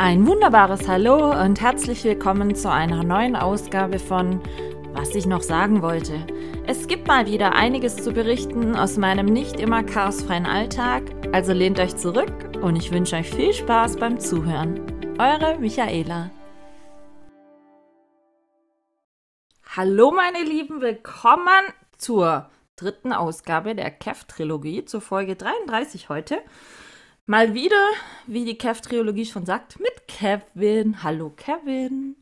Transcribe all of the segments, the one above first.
Ein wunderbares Hallo und herzlich willkommen zu einer neuen Ausgabe von Was ich noch sagen wollte. Es gibt mal wieder einiges zu berichten aus meinem nicht immer chaosfreien Alltag, also lehnt euch zurück und ich wünsche euch viel Spaß beim Zuhören. Eure Michaela. Hallo meine Lieben, willkommen zur dritten Ausgabe der Kev-Trilogie, zur Folge 33 heute. Mal wieder, wie die Kev-Trilogie schon sagt, mit Kevin. Hallo Kevin.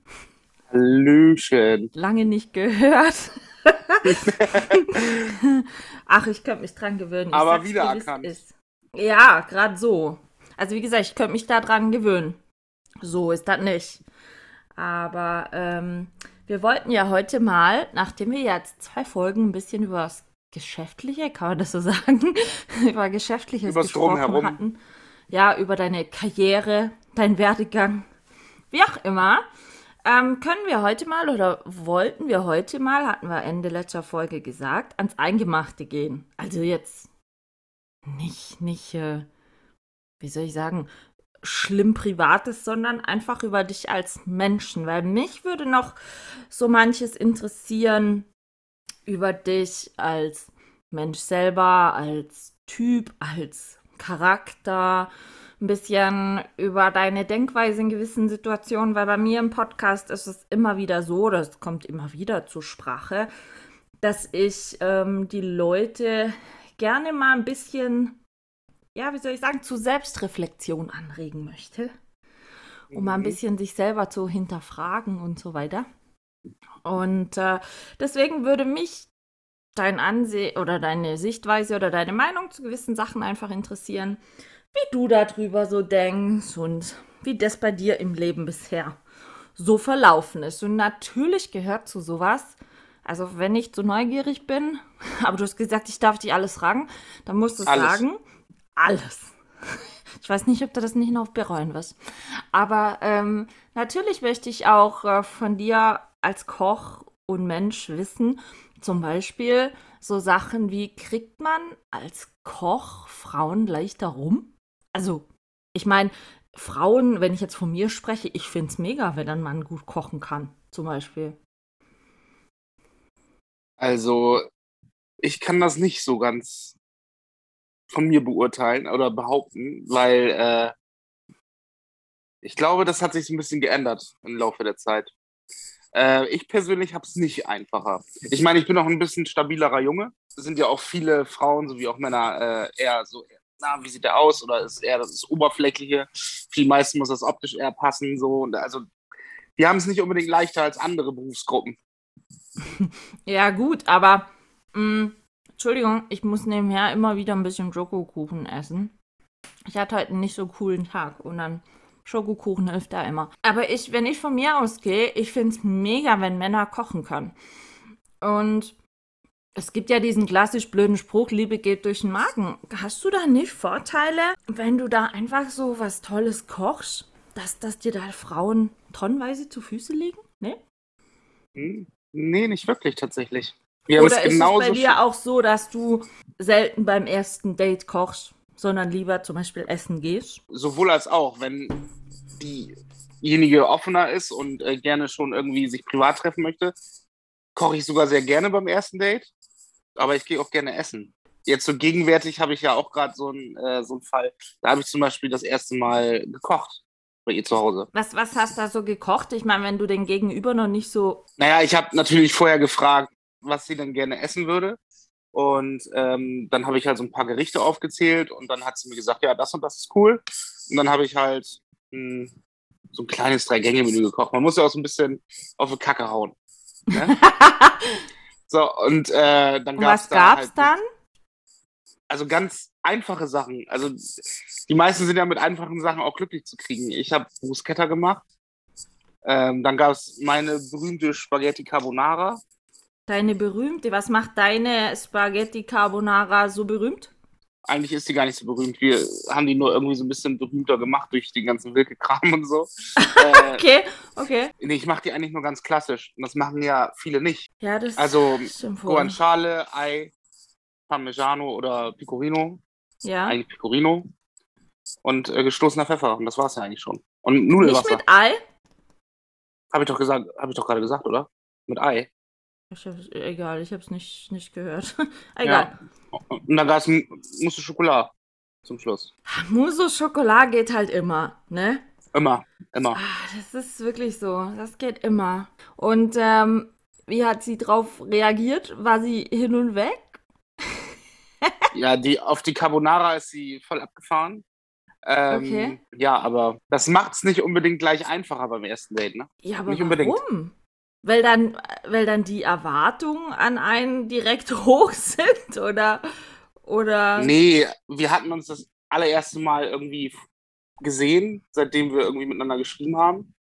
Hallöchen. Lange nicht gehört. Ach, ich könnte mich dran gewöhnen. Ich Aber wiedererkannt. Ja, gerade so. Also wie gesagt, ich könnte mich da dran gewöhnen. So ist das nicht. Aber ähm, wir wollten ja heute mal, nachdem wir jetzt zwei Folgen ein bisschen über das Geschäftliche, kann man das so sagen, über Geschäftliches Übers gesprochen Drumherum. hatten. Ja, über deine Karriere, deinen Werdegang, wie auch immer. Ähm, können wir heute mal oder wollten wir heute mal, hatten wir Ende letzter Folge gesagt, ans Eingemachte gehen. Also jetzt nicht, nicht, äh, wie soll ich sagen, schlimm Privates, sondern einfach über dich als Menschen. Weil mich würde noch so manches interessieren über dich als Mensch selber, als Typ, als Charakter, ein bisschen über deine Denkweise in gewissen Situationen, weil bei mir im Podcast ist es immer wieder so, das kommt immer wieder zur Sprache, dass ich ähm, die Leute gerne mal ein bisschen, ja, wie soll ich sagen, zu Selbstreflexion anregen möchte, um mal ein Mhm. bisschen sich selber zu hinterfragen und so weiter. Und äh, deswegen würde mich dein Ansehen oder deine Sichtweise oder deine Meinung zu gewissen Sachen einfach interessieren, wie du darüber so denkst und wie das bei dir im Leben bisher so verlaufen ist. Und natürlich gehört zu sowas, also wenn ich zu neugierig bin, aber du hast gesagt, ich darf dich alles fragen, dann musst du Alles. sagen, alles. Ich weiß nicht, ob du das nicht noch bereuen wirst. Aber ähm, natürlich möchte ich auch äh, von dir als Koch und Mensch wissen, zum Beispiel so Sachen wie, kriegt man als Koch Frauen leichter rum? Also, ich meine, Frauen, wenn ich jetzt von mir spreche, ich finde es mega, wenn ein Mann gut kochen kann, zum Beispiel. Also, ich kann das nicht so ganz von mir beurteilen oder behaupten, weil äh, ich glaube, das hat sich ein bisschen geändert im Laufe der Zeit. Äh, ich persönlich habe es nicht einfacher. Ich meine, ich bin noch ein bisschen stabilerer Junge. Es sind ja auch viele Frauen sowie auch Männer äh, eher so, na, wie sieht der aus? Oder ist eher das Oberflächliche? Für meisten muss das optisch eher passen. So. Und also, die haben es nicht unbedingt leichter als andere Berufsgruppen. Ja, gut, aber mh, Entschuldigung, ich muss nebenher immer wieder ein bisschen Schokokuchen essen. Ich hatte heute einen nicht so coolen Tag und dann Schokokuchen hilft da immer. Aber ich, wenn ich von mir ausgehe, ich finde es mega, wenn Männer kochen können. Und es gibt ja diesen klassisch blöden Spruch, Liebe geht durch den Magen. Hast du da nicht Vorteile, wenn du da einfach so was Tolles kochst, dass, dass dir da Frauen tonnenweise zu Füße liegen? Ne? Hm? Nee, nicht wirklich tatsächlich. Haben Oder es ist es bei dir auch so, dass du selten beim ersten Date kochst, sondern lieber zum Beispiel essen gehst? sowohl als auch, wenn diejenige offener ist und äh, gerne schon irgendwie sich privat treffen möchte, koche ich sogar sehr gerne beim ersten Date. Aber ich gehe auch gerne essen. Jetzt so gegenwärtig habe ich ja auch gerade so einen äh, so einen Fall. Da habe ich zum Beispiel das erste Mal gekocht bei ihr zu Hause. Was, was hast du da so gekocht? Ich meine, wenn du den Gegenüber noch nicht so. Naja, ich habe natürlich vorher gefragt, was sie denn gerne essen würde. Und ähm, dann habe ich halt so ein paar Gerichte aufgezählt und dann hat sie mir gesagt, ja, das und das ist cool. Und dann habe ich halt mh, so ein kleines Drei-Gänge-Menü gekocht. Man muss ja auch so ein bisschen auf die Kacke hauen. Ne? so, und äh, dann Und gab's was da gab's halt, dann? Also ganz einfache Sachen. Also die meisten sind ja mit einfachen Sachen auch glücklich zu kriegen. Ich habe Bruschetta gemacht. Ähm, dann gab es meine berühmte Spaghetti Carbonara. Deine berühmte, was macht deine Spaghetti Carbonara so berühmt? Eigentlich ist die gar nicht so berühmt. Wir haben die nur irgendwie so ein bisschen berühmter gemacht durch den ganzen Wilke-Kram und so. äh, Okay, okay. nee, ich mache die eigentlich nur ganz klassisch. Und das machen ja viele nicht. Ja, das Also. Guanciale, Ei, Parmigiano oder Pecorino. Ja. Eigentlich Pecorino. Und äh, gestoßener Pfeffer. Und das war's ja eigentlich schon. Und Nicht Nudelwasser. mit Ei? Habe ich doch gesagt, habe ich doch gerade gesagt, oder? Mit Ei. Ich hab's, egal, ich hab's nicht, nicht gehört. egal. Und dann gab es Mousse Schokolade zum Schluss. Mousse Schokolade geht halt immer, ne? Immer, immer. Ah, das ist wirklich so. Das geht immer. Und ähm, wie hat sie drauf reagiert? War sie hin und weg? Ja, die, auf die Carbonara ist sie voll abgefahren. Ähm, Okay. Ja, aber das macht es nicht unbedingt gleich einfacher beim ersten Date, ne? Ja, aber Nicht unbedingt. Weil dann, weil dann die Erwartungen an einen direkt hoch sind, oder? Oder? Nee, wir hatten uns das allererste Mal irgendwie gesehen, seitdem wir irgendwie miteinander geschrieben haben.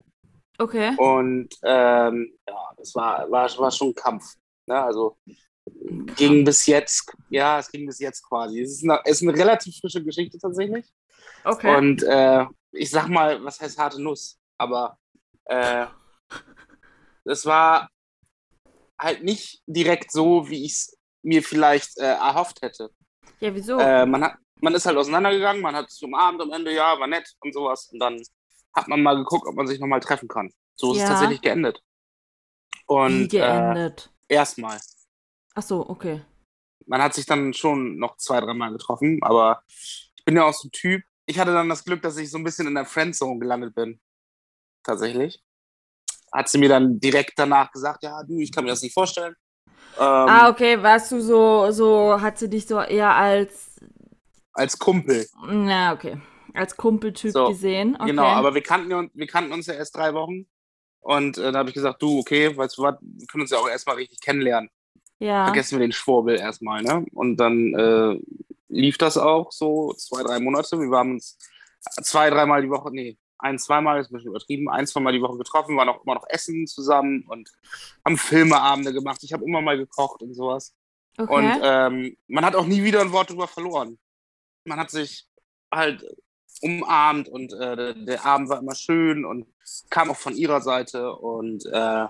Okay. Und ähm, ja, das war, war, war schon ein Kampf. Ne? Also ging bis jetzt, ja, es ging bis jetzt quasi. Es ist eine, es ist eine relativ frische Geschichte tatsächlich. Okay. Und äh, ich sag mal, was heißt harte Nuss? Aber äh, es war halt nicht direkt so, wie ich es mir vielleicht äh, erhofft hätte. ja, wieso? Äh, man, hat, man ist halt auseinandergegangen, man hat sich umarmt am Ende, ja, war nett und sowas. Und dann hat man mal geguckt, ob man sich nochmal treffen kann. So ist Ja. es tatsächlich geendet. wie Und äh, geendet? erstmal. Ach so, okay. Man hat sich dann schon noch zwei, dreimal getroffen, aber ich bin ja auch so ein Typ. Ich hatte dann das Glück, dass ich so ein bisschen in der Friendzone gelandet bin. Tatsächlich. Hat sie mir dann direkt danach gesagt, ja, du, ich kann mir das nicht vorstellen. Ähm, ah, okay, warst du so, so, hat sie dich so eher als, Als Kumpel. na, okay, als Kumpeltyp So, gesehen? Okay. Genau, aber wir kannten, uns, wir kannten uns ja erst drei Wochen. Und äh, da habe ich gesagt, du, okay, weißt du was, wir können uns ja auch erstmal richtig kennenlernen. ja. Vergessen wir den Schwurbel erstmal, ne? Und dann äh, lief das auch so zwei, drei Monate. Wir haben uns zwei, dreimal die Woche, nee, ein, zweimal ist ein bisschen übertrieben, ein, zweimal die Woche getroffen, waren auch immer noch essen zusammen und haben Filmeabende gemacht. Ich habe immer mal gekocht und sowas. Okay. Und ähm, man hat auch nie wieder ein Wort drüber verloren. Man hat sich halt umarmt und äh, der, Abend war immer schön und kam auch von ihrer Seite. Und äh,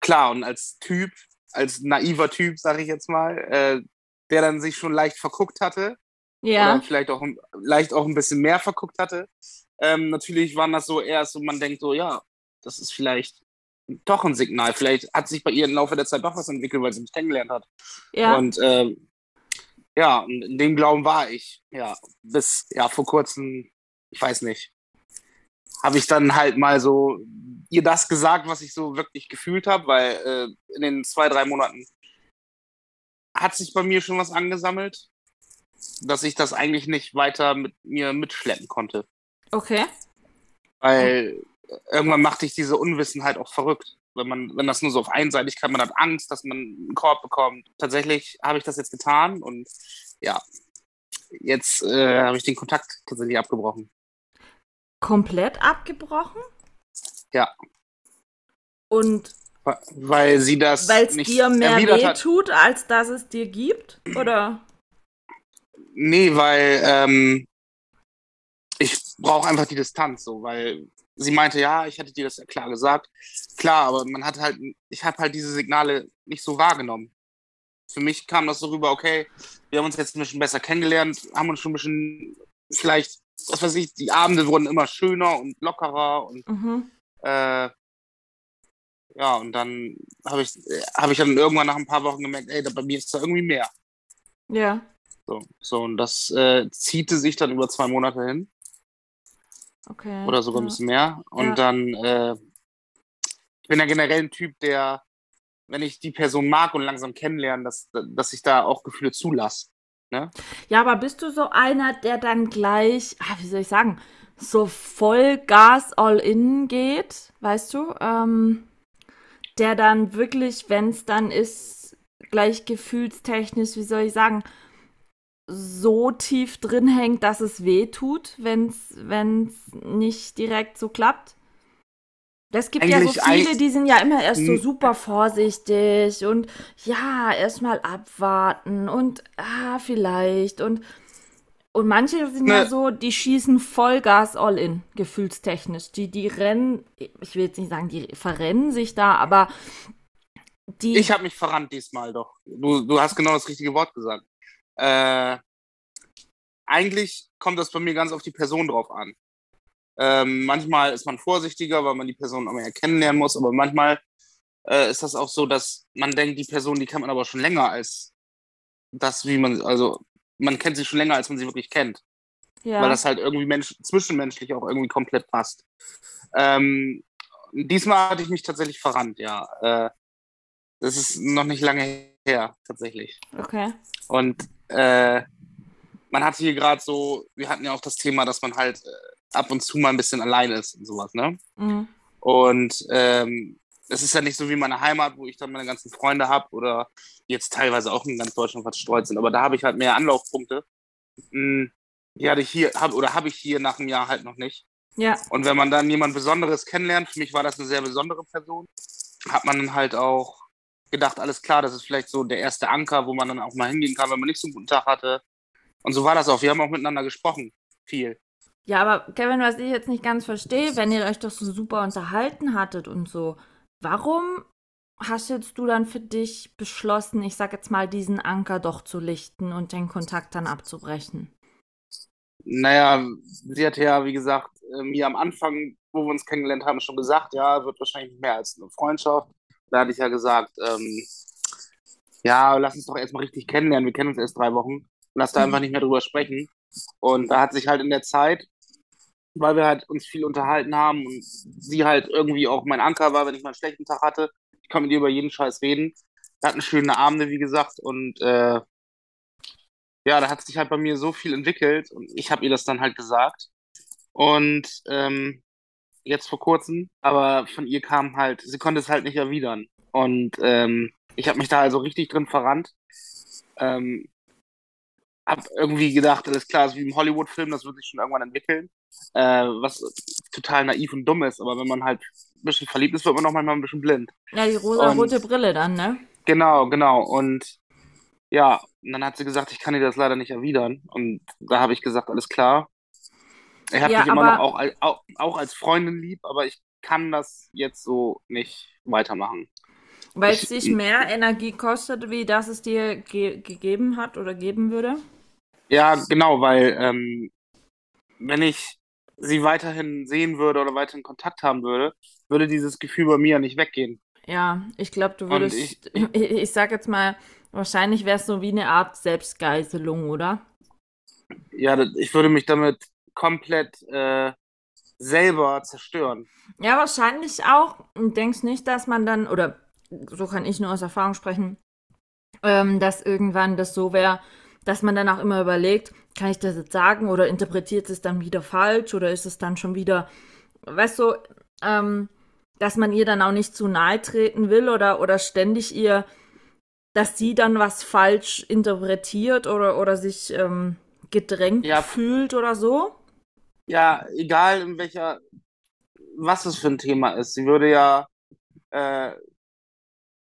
klar, und als Typ, als naiver Typ, sage ich jetzt mal, äh, der dann sich schon leicht verguckt hatte ja. oder vielleicht auch leicht auch ein bisschen mehr verguckt hatte, ähm, natürlich waren das so erst so, man denkt so, ja, das ist vielleicht doch ein Signal. Vielleicht hat sich bei ihr im Laufe der Zeit doch was entwickelt, weil sie mich kennengelernt hat. ja. Und ähm, ja, und in dem Glauben war ich. Ja, bis ja vor kurzem, ich weiß nicht, habe ich dann halt mal so ihr das gesagt, was ich so wirklich gefühlt habe, weil äh, in den zwei, drei Monaten hat sich bei mir schon was angesammelt, dass ich das eigentlich nicht weiter mit mir mitschleppen konnte. Okay. Weil irgendwann macht dich diese Unwissenheit auch verrückt. Wenn man, wenn das nur so auf Einseitigkeit, man hat Angst, dass man einen Korb bekommt. Tatsächlich habe ich das jetzt getan und ja, jetzt äh, habe ich den Kontakt tatsächlich abgebrochen. Komplett abgebrochen? Ja. Und Weil sie das weil es nicht dir mehr weh tut, als dass es dir gibt? Oder? Nee, weil ähm, ich brauche einfach die Distanz so, weil sie meinte, ja, ich hatte dir das ja klar gesagt. Klar, aber man hat halt, ich habe halt diese Signale nicht so wahrgenommen. Für mich kam das so rüber, okay, wir haben uns jetzt ein bisschen besser kennengelernt, haben uns schon ein bisschen, vielleicht, was weiß ich, die Abende wurden immer schöner und lockerer und Mhm. äh, ja, und dann habe ich, hab ich dann irgendwann nach ein paar Wochen gemerkt, ey, da bei mir ist da irgendwie mehr. Ja. So, so und das äh, ziehte sich dann über zwei Monate hin Okay. oder sogar ein bisschen mehr. Und Ja. dann, äh, ich bin ja generell ein Typ, der, wenn ich die Person mag und langsam kennenlerne, dass, dass ich da auch Gefühle zulasse. Ja, aber bist du so einer, der dann gleich, ah, wie soll ich sagen, so voll Gas all in geht, weißt du? Ähm, der dann wirklich, wenn es dann ist, gleich gefühlstechnisch, wie soll ich sagen, so tief drin hängt, dass es weh tut, wenn es nicht direkt so klappt? Es gibt ja so Eigentlich viele, die sind ja immer erst so super vorsichtig und ja, erstmal abwarten und ah, vielleicht und und manche sind ja Ne. so, die schießen Vollgas all in, gefühlstechnisch. Die, die rennen, ich will jetzt nicht sagen, die verrennen sich da, aber die. Ich habe mich verrannt diesmal doch. Du, du hast genau das richtige Wort gesagt. Äh, eigentlich kommt das bei mir ganz auf die Person drauf an. Ähm, manchmal ist man vorsichtiger, weil man die Person auch mehr kennenlernen muss, aber manchmal äh, ist das auch so, dass man denkt, die Person, die kennt man aber schon länger als das, wie man, also man kennt sie schon länger, als man sie wirklich kennt. Ja. Weil das halt irgendwie Mensch, zwischenmenschlich auch irgendwie komplett passt. Ähm, diesmal hatte ich mich tatsächlich verrannt, ja. Äh, das ist noch nicht lange her, tatsächlich. okay. Und äh, man hatte hier gerade so, wir hatten ja auch das Thema, dass man halt äh, ab und zu mal ein bisschen allein ist und sowas, ne? Mhm. Und ähm, es ist ja nicht so wie meine Heimat, wo ich dann meine ganzen Freunde habe oder jetzt teilweise auch in ganz Deutschland verstreut sind, aber da habe ich halt mehr Anlaufpunkte. Hm, Die hatte ich hier, hab, oder habe ich hier nach einem Jahr halt noch nicht. Ja. Und wenn man dann jemand Besonderes kennenlernt, für mich war das eine sehr besondere Person, hat man dann halt auch gedacht, alles klar, das ist vielleicht so der erste Anker, wo man dann auch mal hingehen kann, wenn man nicht so einen guten Tag hatte. Und so war das auch. Wir haben auch miteinander gesprochen. Viel. Ja, aber Kevin, was ich jetzt nicht ganz verstehe, wenn ihr euch doch so super unterhalten hattet und so, warum hast jetzt du dann für dich beschlossen, ich sag jetzt mal, diesen Anker doch zu lichten und den Kontakt dann abzubrechen? Naja, sie hatte ja, wie gesagt, äh, mir am Anfang, wo wir uns kennengelernt haben, schon gesagt, ja, wird wahrscheinlich mehr als eine Freundschaft. Da hatte ich ja gesagt, ähm, ja, lass uns doch erstmal richtig kennenlernen. Wir kennen uns erst drei Wochen. Lass da einfach nicht mehr drüber sprechen. Und da hat sich halt in der Zeit, weil wir halt uns viel unterhalten haben und sie halt irgendwie auch mein Anker war, wenn ich mal einen schlechten Tag hatte. Ich konnte mit ihr über jeden Scheiß reden. Wir hatten schöne Abende, wie gesagt, und äh, ja, da hat sich halt bei mir so viel entwickelt und ich habe ihr das dann halt gesagt. Und ähm, jetzt vor kurzem, aber von ihr kam halt, sie konnte es halt nicht erwidern. Und ähm, ich habe mich da also richtig drin verrannt. Ähm, hab irgendwie gedacht, alles klar, ist wie im Hollywood-Film, das wird sich schon irgendwann entwickeln. Äh, was total naiv und dumm ist, aber wenn man halt ein bisschen verliebt ist, wird man auch manchmal ein bisschen blind. Ja, die rosa-rote Brille dann, ne? Genau, genau. Und ja, und dann hat sie gesagt, ich kann dir das leider nicht erwidern. Und da habe ich gesagt, alles klar. Ich habe Ja, dich immer noch auch, auch, auch als Freundin lieb, aber ich kann das jetzt so nicht weitermachen. Weil es dich mehr Energie kostet, wie das es dir ge gegeben hat oder geben würde? Ja, genau, weil ähm, wenn ich sie weiterhin sehen würde oder weiterhin Kontakt haben würde, würde dieses Gefühl bei mir nicht weggehen. Ja, ich glaube, du würdest, ich- ich, ich, sag jetzt mal, wahrscheinlich wäre es so wie eine Art Selbstgeißelung, oder? Ja, ich würde mich damit komplett äh, selber zerstören. Ja, wahrscheinlich auch. Und denkst nicht, dass man dann, oder so kann ich nur aus Erfahrung sprechen, ähm, dass irgendwann das so wäre, dass man dann auch immer überlegt, kann ich das jetzt sagen oder interpretiert es dann wieder falsch oder ist es dann schon wieder, weißt du, ähm, dass man ihr dann auch nicht zu nahe treten will oder, oder ständig ihr, dass sie dann was falsch interpretiert oder, oder sich ähm, gedrängt Ja. fühlt oder so. Ja, egal in welcher, was es für ein Thema ist. Sie würde ja äh,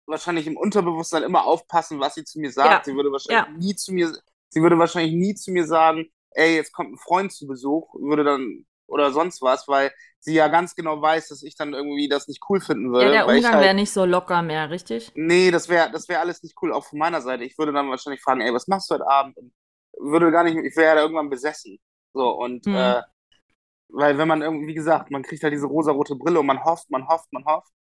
wahrscheinlich im Unterbewusstsein immer aufpassen, was sie zu mir sagt. Ja, Sie würde wahrscheinlich nie zu mir, sie würde wahrscheinlich nie zu mir sagen, ey, jetzt kommt ein Freund zu Besuch, würde dann oder sonst was, weil sie ja ganz genau weiß, dass ich dann irgendwie das nicht cool finden würde. Ja, der Umgang halt, wäre nicht so locker mehr, richtig? Nee, das wäre das wär alles nicht cool, auch von meiner Seite. Ich würde dann wahrscheinlich fragen, ey, was machst du heute Abend? Und würde gar nicht, ich wäre ja da irgendwann besessen. So, und Hm. äh, weil wenn man irgendwie, wie gesagt, man kriegt halt diese rosarote Brille und man hofft, man hofft, man hofft.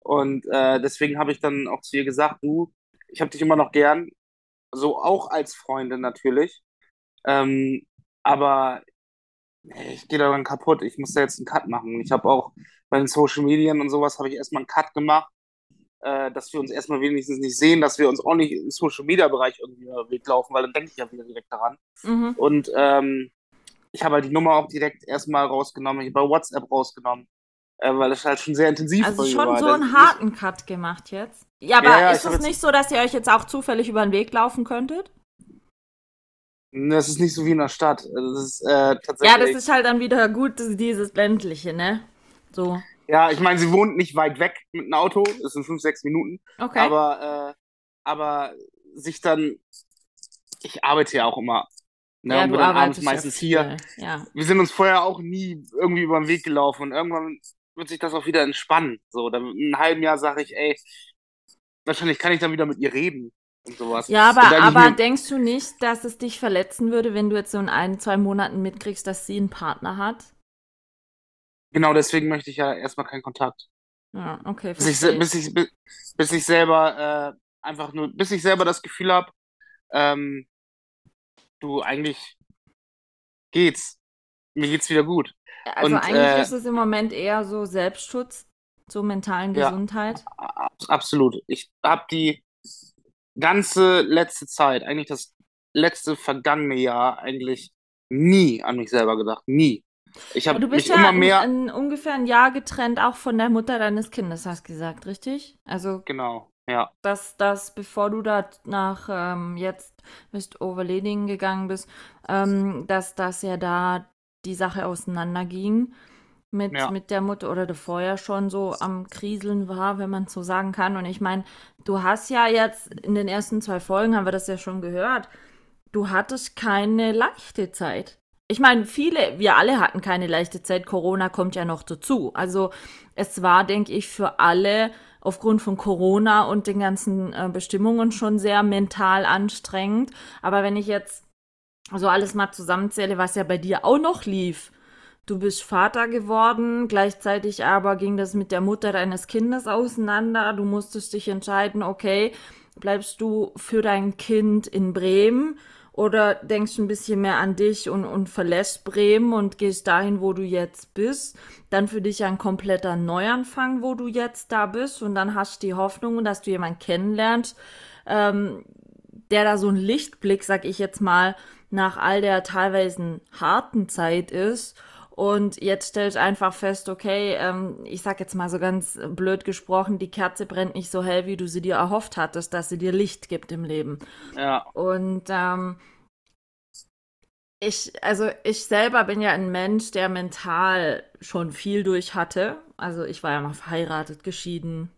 Und äh, deswegen habe ich dann auch zu ihr gesagt, du, ich habe dich immer noch gern, so auch als Freundin natürlich. Ähm, aber ich gehe da dann kaputt. Ich muss da jetzt einen Cut machen. Ich habe auch bei den Social Medien und sowas habe ich erstmal einen Cut gemacht äh, dass wir uns erstmal wenigstens nicht sehen, dass wir uns auch nicht im Social Media Bereich irgendwie Weg laufen, weil dann denke ich ja wieder direkt daran. Mhm. Und ähm, ich habe halt die Nummer auch direkt erstmal rausgenommen, ich habe bei WhatsApp rausgenommen, äh, weil es halt schon sehr intensiv Also bei mir schon war. so einen ist- harten Cut gemacht jetzt. Ja, aber Ja, ja, ist ich es nicht so, dass ihr euch jetzt auch zufällig über den Weg laufen könntet? Das ist nicht so wie in der Stadt. Also Das ist äh, Ja, tatsächlich. das ist halt dann wieder gut, dieses ländliche, ne? So. Ja, ich meine, sie wohnt nicht weit weg mit dem Auto, das sind fünf, sechs Minuten. Okay. Aber, äh, aber sich dann, ich arbeite ja auch immer. Ne, ja, und bin dann abends meistens hier. Ja. wir sind uns vorher auch nie irgendwie über den Weg gelaufen und irgendwann wird sich das auch wieder entspannen. So, dann in einem halben Jahr sage ich, ey, wahrscheinlich kann ich dann wieder mit ihr reden und sowas. Ja, aber, aber mir, denkst du nicht, dass es dich verletzen würde, wenn du jetzt so in ein, zwei Monaten mitkriegst, dass sie einen Partner hat? Genau deswegen möchte ich ja erstmal keinen Kontakt. Ja, okay, Bis ich, bis ich, bis, bis ich selber äh, einfach nur, bis ich selber das Gefühl habe, ähm, du, eigentlich geht's. Mir geht's wieder gut. Also Und, eigentlich äh, ist es im Moment eher so Selbstschutz zur mentalen Ja. Gesundheit. Ab- Absolut. Ich habe die ganze letzte Zeit, eigentlich das letzte vergangene Jahr, eigentlich nie an mich selber gedacht. Nie. Ich habe Du mich bist ja immer mehr. in ungefähr ein Jahr getrennt, auch von der Mutter deines Kindes, hast gesagt, richtig? Also, Genau, ja. dass das, bevor du da nach ähm, jetzt bist Overleding gegangen bist, ähm, dass das ja da die Sache auseinanderging mit, Ja. mit der Mutter oder du vorher schon so am Kriseln war, wenn man so sagen kann. Und ich meine, du hast ja jetzt in den ersten zwei Folgen, haben wir das ja schon gehört, du hattest keine leichte Zeit. Ich meine, viele, wir alle hatten keine leichte Zeit. Corona kommt ja noch dazu. Also es war, denke ich, für alle aufgrund von Corona und den ganzen äh, Bestimmungen schon sehr mental anstrengend. Aber wenn ich jetzt so alles mal zusammenzähle, was ja bei dir auch noch lief. Du bist Vater geworden, gleichzeitig aber ging das mit der Mutter deines Kindes auseinander. Du musstest dich entscheiden, okay, bleibst du für dein Kind in Bremen oder denkst du ein bisschen mehr an dich und, und verlässt Bremen und gehst dahin, wo du jetzt bist. Dann für dich ein kompletter Neuanfang, wo du jetzt da bist. Und dann hast du die Hoffnung, dass du jemanden kennenlernst, ähm, der da so ein Lichtblick, sag ich jetzt mal, nach all der teilweise harten Zeit ist. Und jetzt stellst einfach fest, okay, ähm, ich sag jetzt mal so ganz blöd gesprochen, die Kerze brennt nicht so hell, wie du sie dir erhofft hattest, dass sie dir Licht gibt im Leben. Ja, Und ähm, ich, also ich selber bin ja ein Mensch, der mental schon viel durch hatte. Also ich war ja mal verheiratet, geschieden.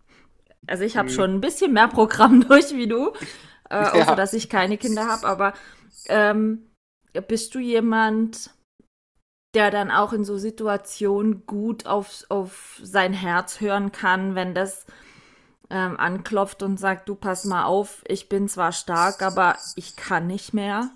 Also ich habe Mhm. schon ein bisschen mehr Programm durch wie du, äh, Ja. außer dass ich keine Kinder habe. Aber ähm, bist du jemand, der dann auch in so Situationen gut auf, auf sein Herz hören kann, wenn das ähm, anklopft und sagt, du pass mal auf, ich bin zwar stark, aber ich kann nicht mehr.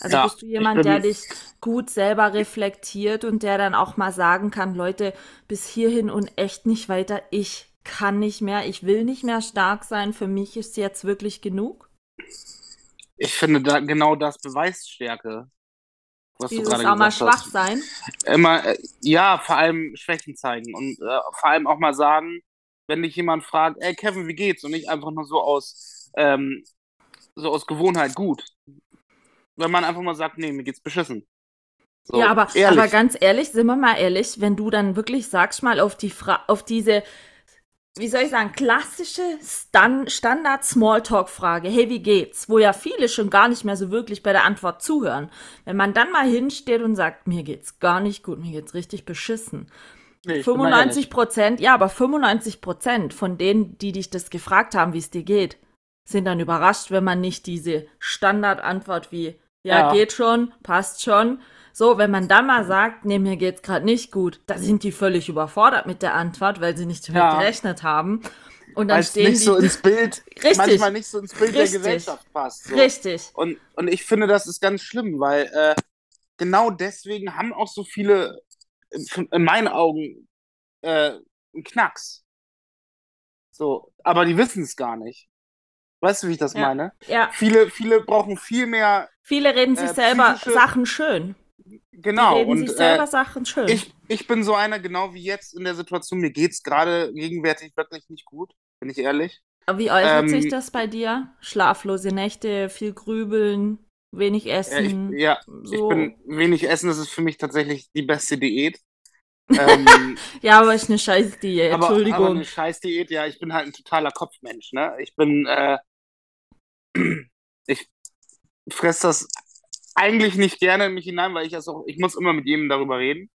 Also Ja, bist du jemand, der dich gut selber reflektiert und der dann auch mal sagen kann, Leute, bis hierhin und echt nicht weiter, ich kann nicht mehr, ich will nicht mehr stark sein, für mich ist jetzt wirklich genug. ich finde da genau das beweist Stärke. Was du Dieses gerade auch mal schwach hast. sein. Immer, äh, ja, vor allem Schwächen zeigen und äh, vor allem auch mal sagen, wenn dich jemand fragt, ey Kevin, wie geht's? Und nicht einfach nur so aus, ähm, so aus Gewohnheit gut. Wenn man einfach mal sagt, nee, mir geht's beschissen. So, ja, aber, ehrlich. aber ganz ehrlich, sind wir mal ehrlich, wenn du dann wirklich sagst mal auf die Fra auf diese, wie soll ich sagen, klassische Stan Standard Smalltalk Frage, hey, wie geht's? Wo ja viele schon gar nicht mehr so wirklich bei der Antwort zuhören. Wenn man dann mal hinsteht und sagt, mir geht's gar nicht gut, mir geht's richtig beschissen. Nee, ich bin da 95 Prozent, ja, aber 95 Prozent von denen, die dich das gefragt haben, wie es dir geht, sind dann überrascht, wenn man nicht diese Standardantwort wie, ja, Ja. geht schon, passt schon. So, wenn man dann mal sagt, nee, mir geht's gerade nicht gut, da sind die völlig überfordert mit der Antwort, weil sie nicht damit Ja. gerechnet haben. Und dann stehen nicht die. so ins Bild, Richtig. manchmal nicht so ins Bild Richtig. der Gesellschaft passt. So. richtig. Und, und ich finde, das ist ganz schlimm, weil äh, genau deswegen haben auch so viele, in, in meinen Augen, äh, einen Knacks. So, aber die wissen es gar nicht. Weißt du, wie ich das Ja. meine? Ja, Viele, viele brauchen viel mehr, viele reden sich Äh, selber Sachen schön. Genau. Die reden Und sich selber äh, Sachen schön. ich, ich bin so einer, genau wie jetzt in der Situation, mir geht's gerade gegenwärtig wirklich nicht gut, bin ich ehrlich. Aber Wie äußert ähm, sich das bei dir? Schlaflose Nächte, viel Grübeln, wenig Ja, Essen. ich, ja, so. ich bin wenig essen, das ist für mich tatsächlich die beste Diät. ähm, Ja, aber ist eine scheiß Diät, aber, Entschuldigung. aber eine Scheißdiät, ja, ich bin halt ein totaler Kopfmensch, ne? Ich bin, äh, ich fress das eigentlich nicht gerne in mich hinein, weil ich das auch, ich muss immer mit jedem darüber reden.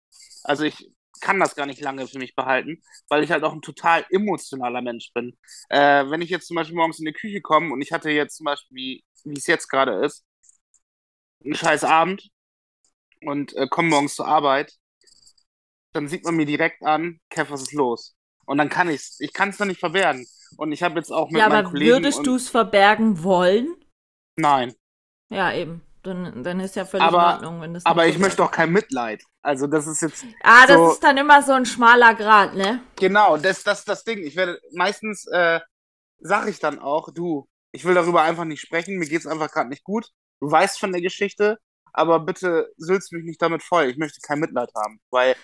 Also ich kann das gar nicht lange für mich behalten, weil ich halt auch ein total emotionaler Mensch bin. Äh, wenn ich jetzt zum Beispiel morgens in die Küche komme und ich hatte jetzt zum Beispiel, wie es jetzt gerade ist, einen scheiß Abend und äh, komme morgens zur Arbeit, dann sieht man mir direkt an, Kev, was ist los? Und dann kann ich's. Ich kann es noch nicht verbergen. Und ich habe jetzt auch mit ja, meinen aber Kollegen würdest und, du es verbergen wollen? Nein, Ja, eben. Dann, dann ist ja völlig Aber- in Ordnung, wenn das Aber ich möchte auch kein Mitleid. Also das ist jetzt Ah, das so- ist dann immer so ein schmaler Grad, ne? genau das das das Ding. Ich werde meistens äh, sage ich dann auch, du, ich will darüber einfach nicht sprechen. Mir geht's einfach gerade nicht gut. Du weißt von der Geschichte, aber bitte sülzt mich nicht damit voll. Ich möchte kein Mitleid haben, weil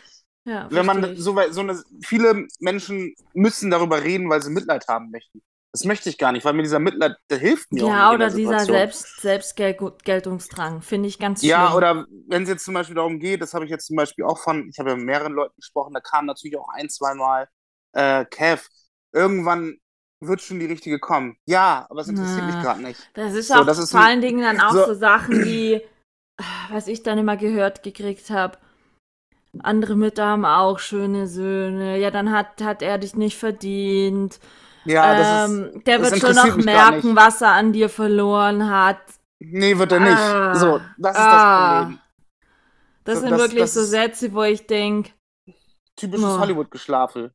Ja, wenn man so weit, so eine viele Menschen müssen darüber reden, weil sie Mitleid haben möchten. Das möchte ich gar nicht, weil mir dieser Mitleid, der hilft mir Ja, oder der dieser. Selbst, Selbstgeltungsdrang, finde ich ganz Ja, schlimm. oder wenn es jetzt zum Beispiel darum geht, das habe ich jetzt zum Beispiel auch von, ich habe ja mit mehreren Leuten gesprochen, da kam natürlich auch ein, zweimal, äh, Kev, irgendwann wird schon die richtige kommen. Ja, aber es interessiert mich Na, gerade nicht. Das ist So, auch das ist vor allen Dingen dann auch so- so Sachen wie, was ich dann immer gehört gekriegt habe. Andere Mütter haben auch schöne Söhne. Ja, dann hat, hat er dich nicht verdient. Ja, das ist, ähm, der das wird schon noch merken, was er an dir verloren hat. nee, wird er nicht. Ah, so, das ist ah. das Problem. Das So, sind das- wirklich das so ist- Sätze, wo ich denke, Typisches Oh. Hollywood-Geschlafel.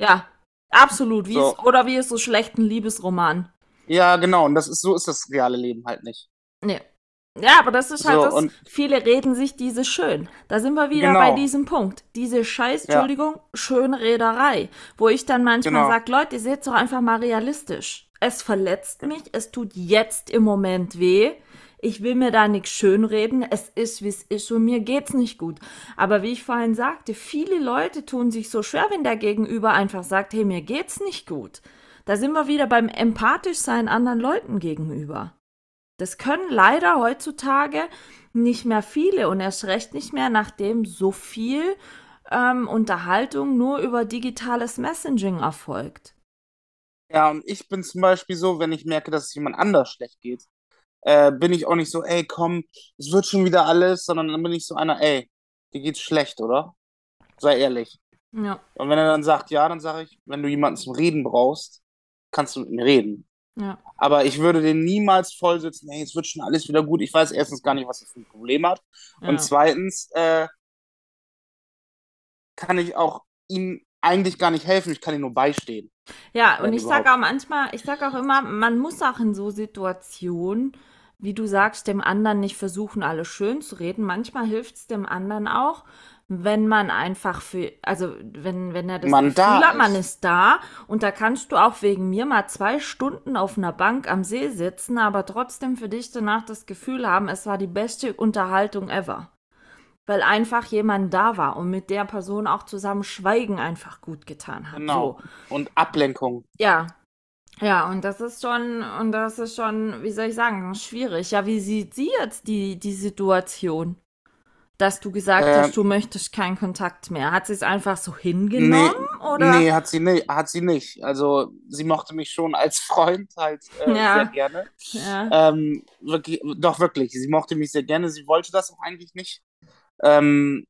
ja, absolut. Wie So. es, oder wie es so schlechten Liebesroman. Ja, genau, und das ist, so ist das reale Leben halt nicht. Nee. Ja, aber das ist halt So, das. Viele reden sich diese schön. Da sind wir wieder Genau. bei diesem Punkt. Diese scheiß, Ja. Entschuldigung, Schönrederei. Wo ich dann manchmal Genau. sage, Leute, seht doch einfach mal realistisch. Es verletzt mich, es tut jetzt im Moment weh. Ich will mir da nichts schönreden. Es ist, wie es ist und mir geht's nicht gut. Aber wie ich vorhin sagte, viele Leute tun sich so schwer, wenn der Gegenüber einfach sagt, hey, mir geht's nicht gut. Da sind wir wieder beim empathisch sein anderen Leuten gegenüber. Das können leider heutzutage nicht mehr viele und erst recht nicht mehr, nachdem so viel ähm, Unterhaltung nur über digitales Messaging erfolgt. Ja, und ich bin zum Beispiel so, wenn ich merke, dass es jemand anders schlecht geht, äh, bin ich auch nicht so, ey, komm, es wird schon wieder alles, sondern dann bin ich so einer, ey, dir geht's schlecht, oder? Sei ehrlich. Ja, Und wenn er dann sagt, ja, dann sage ich, wenn du jemanden zum Reden brauchst, kannst du mit mir reden. Ja, Aber ich würde den niemals vollsitzen, hey, es wird schon alles wieder gut. Ich weiß erstens gar nicht, was er für ein Problem hat. ja. Und zweitens äh, kann ich auch ihm eigentlich gar nicht helfen, ich kann ihm nur beistehen. Ja, und ich sage auch manchmal, ich sage auch immer, man muss auch in so Situationen, wie du sagst, dem anderen nicht versuchen, alles schön zu reden. Manchmal hilft es dem anderen auch, wenn man einfach für, also wenn, wenn er das Man Gefühl da hat, man ist. ist da und da kannst du auch wegen mir mal zwei Stunden auf einer Bank am See sitzen, aber trotzdem für dich danach das Gefühl haben, es war die beste Unterhaltung ever. Weil einfach jemand da war und mit der Person auch zusammen Schweigen einfach gut getan hat. Genau. So. Und Ablenkung. Ja. Ja, und das ist schon, und das ist schon, wie soll ich sagen, schwierig. Ja, wie sieht sie jetzt die, die Situation? Dass du gesagt Ähm, hast, du möchtest keinen Kontakt mehr. Hat sie es einfach so hingenommen? oder? Nee, hat sie nicht. Hat sie nicht. Also sie mochte mich schon als Freund halt äh, Ja. sehr gerne. Ja. Ähm, wirklich, doch wirklich. Sie mochte mich sehr gerne. Sie wollte das auch eigentlich nicht. Ähm,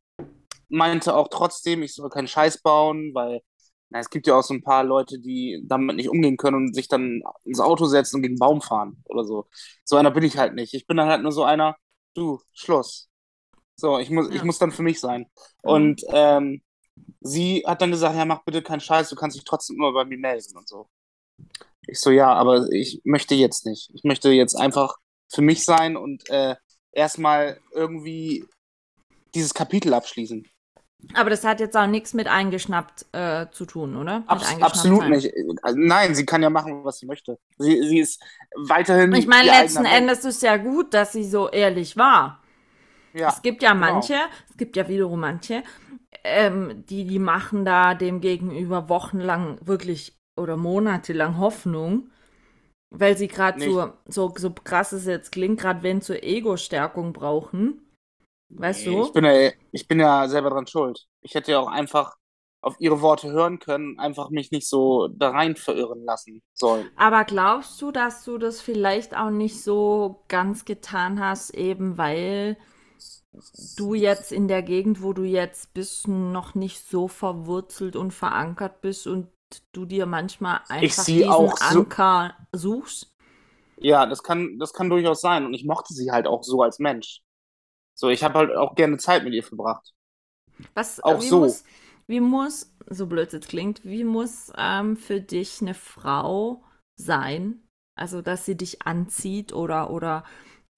meinte auch trotzdem, ich soll keinen Scheiß bauen, weil na, es gibt ja auch so ein paar Leute, die damit nicht umgehen können und sich dann ins Auto setzen und gegen einen Baum fahren oder so. So einer bin ich halt nicht. Ich bin dann halt nur so einer, du, Schluss. So, ich muss, ich Ja. muss dann für mich sein. Mhm. Und ähm, sie hat dann gesagt, ja, mach bitte keinen Scheiß, du kannst dich trotzdem immer bei mir melden und so. Ich so, ja, aber ich möchte jetzt nicht. Ich möchte jetzt einfach für mich sein und äh, erstmal irgendwie dieses Kapitel abschließen. Aber das hat jetzt auch nichts mit eingeschnappt äh, zu tun, oder? Abs absolut sein. nicht. Nein, sie kann ja machen, was sie möchte. Sie, sie ist weiterhin. Ich meine, letzten Endes ist ja gut, dass sie so ehrlich war. Ja, Es gibt ja genau. manche, es gibt ja wiederum manche, ähm, die, die machen da dem Gegenüber wochenlang wirklich oder monatelang Hoffnung, weil sie gerade so, so, so krass es jetzt klingt, gerade wenn zur Ego-Stärkung brauchen. Weißt Nee, du? Ich bin, ja, ich bin ja selber dran schuld. Ich hätte ja auch einfach auf ihre Worte hören können, einfach mich nicht so da rein verirren lassen sollen. Aber glaubst du, dass du das vielleicht auch nicht so ganz getan hast, eben weil du jetzt in der Gegend, wo du jetzt bist, noch nicht so verwurzelt und verankert bist und du dir manchmal einfach diesen auch so- Anker suchst? Ja, das kann, das kann durchaus sein. Und ich mochte sie halt auch so als Mensch. So, ich habe halt auch gerne Zeit mit ihr verbracht. Was, Auch wie so. muss, wie muss, so blöd es klingt, wie muss ähm, für dich eine Frau sein? Also, dass sie dich anzieht oder, oder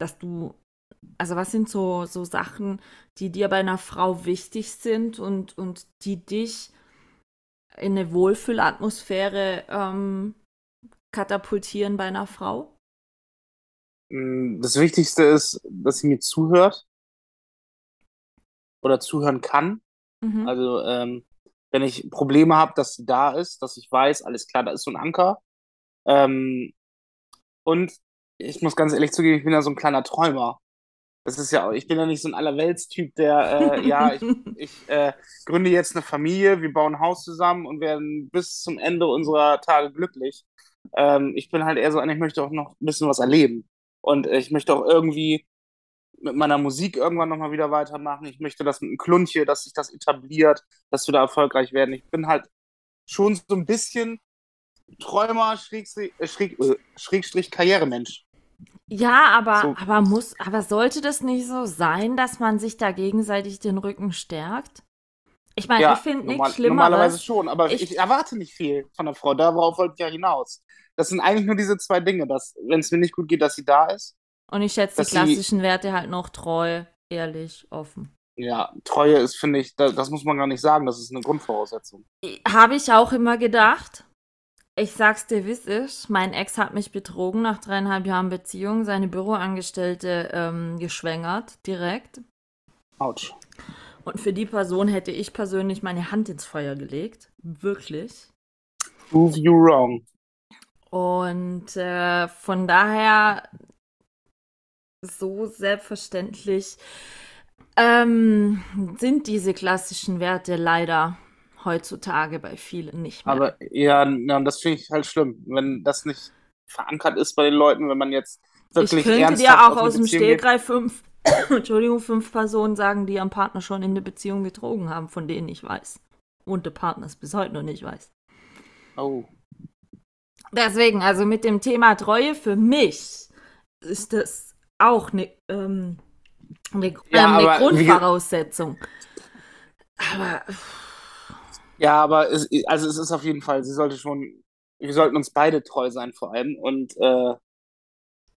dass du also was sind so, so Sachen, die dir bei einer Frau wichtig sind und, und die dich in eine Wohlfühlatmosphäre ähm, katapultieren bei einer Frau? Mm, Das Wichtigste ist, dass sie mir zuhört oder zuhören kann. Mhm. Also, ähm, wenn ich Probleme habe, dass sie da ist, dass ich weiß, alles klar, da ist so ein Anker. Ähm, und ich muss ganz ehrlich zugeben, ich bin ja so ein kleiner Träumer. Das ist ja, ich bin ja nicht so ein Allerweltstyp, der, äh, ja, ich, ich äh, gründe jetzt eine Familie, wir bauen ein Haus zusammen und werden bis zum Ende unserer Tage glücklich. Ähm, ich bin halt eher so einer, ich möchte auch noch ein bisschen was erleben. Und ich möchte auch irgendwie mit meiner Musik irgendwann nochmal wieder weitermachen. Ich möchte das mit einem Klunche, dass sich das etabliert, dass wir da erfolgreich werden. Ich bin halt schon so ein bisschen Träumer, Schrägstrich, äh, Schräg, äh, Schrägstrich Karrieremensch. Ja, aber, So. aber muss, aber sollte das nicht so sein, dass man sich da gegenseitig den Rücken stärkt? Ich meine, Ja, ich finde normal, nichts normalerweise Schlimmeres. schon, aber ich, Ich- erwarte nicht viel von der Frau. Darauf wollte ich ja hinaus. Das sind eigentlich nur diese zwei Dinge, dass, wenn es mir nicht gut geht, dass sie da ist. Und ich schätze die dass sie- klassischen Werte halt noch treu, ehrlich, offen. Ja, Treue ist, finde ich, da, das muss man gar nicht sagen, das ist eine Grundvoraussetzung. Habe ich auch immer gedacht. Ich sag's dir, wie es ist. Mein Ex hat mich betrogen nach dreieinhalb Jahren Beziehung, seine Büroangestellte ähm, geschwängert, direkt. Autsch. Und für die Person hätte ich persönlich meine Hand ins Feuer gelegt. Wirklich. Prove you wrong. Und äh, von daher so selbstverständlich ähm, sind diese klassischen Werte leider heutzutage bei vielen nicht mehr. Aber ja, ja, das finde ich halt schlimm, wenn das nicht verankert ist bei den Leuten, wenn man jetzt ich wirklich könnte ernsthaft dir auch aus dem. Stegreif fünf, Entschuldigung, fünf Personen sagen, die ihren Partner schon in eine Beziehung betrogen haben, von denen ich weiß. Und der Partner es bis heute noch nicht weiß. Oh. Deswegen, also mit dem Thema Treue für mich ist das auch eine, ähm, eine, Ja, ähm, ge- Grundvoraussetzung. Aber Ja, aber es, also es ist auf jeden Fall, sie sollte schon, wir sollten uns beide treu sein vor allem und äh,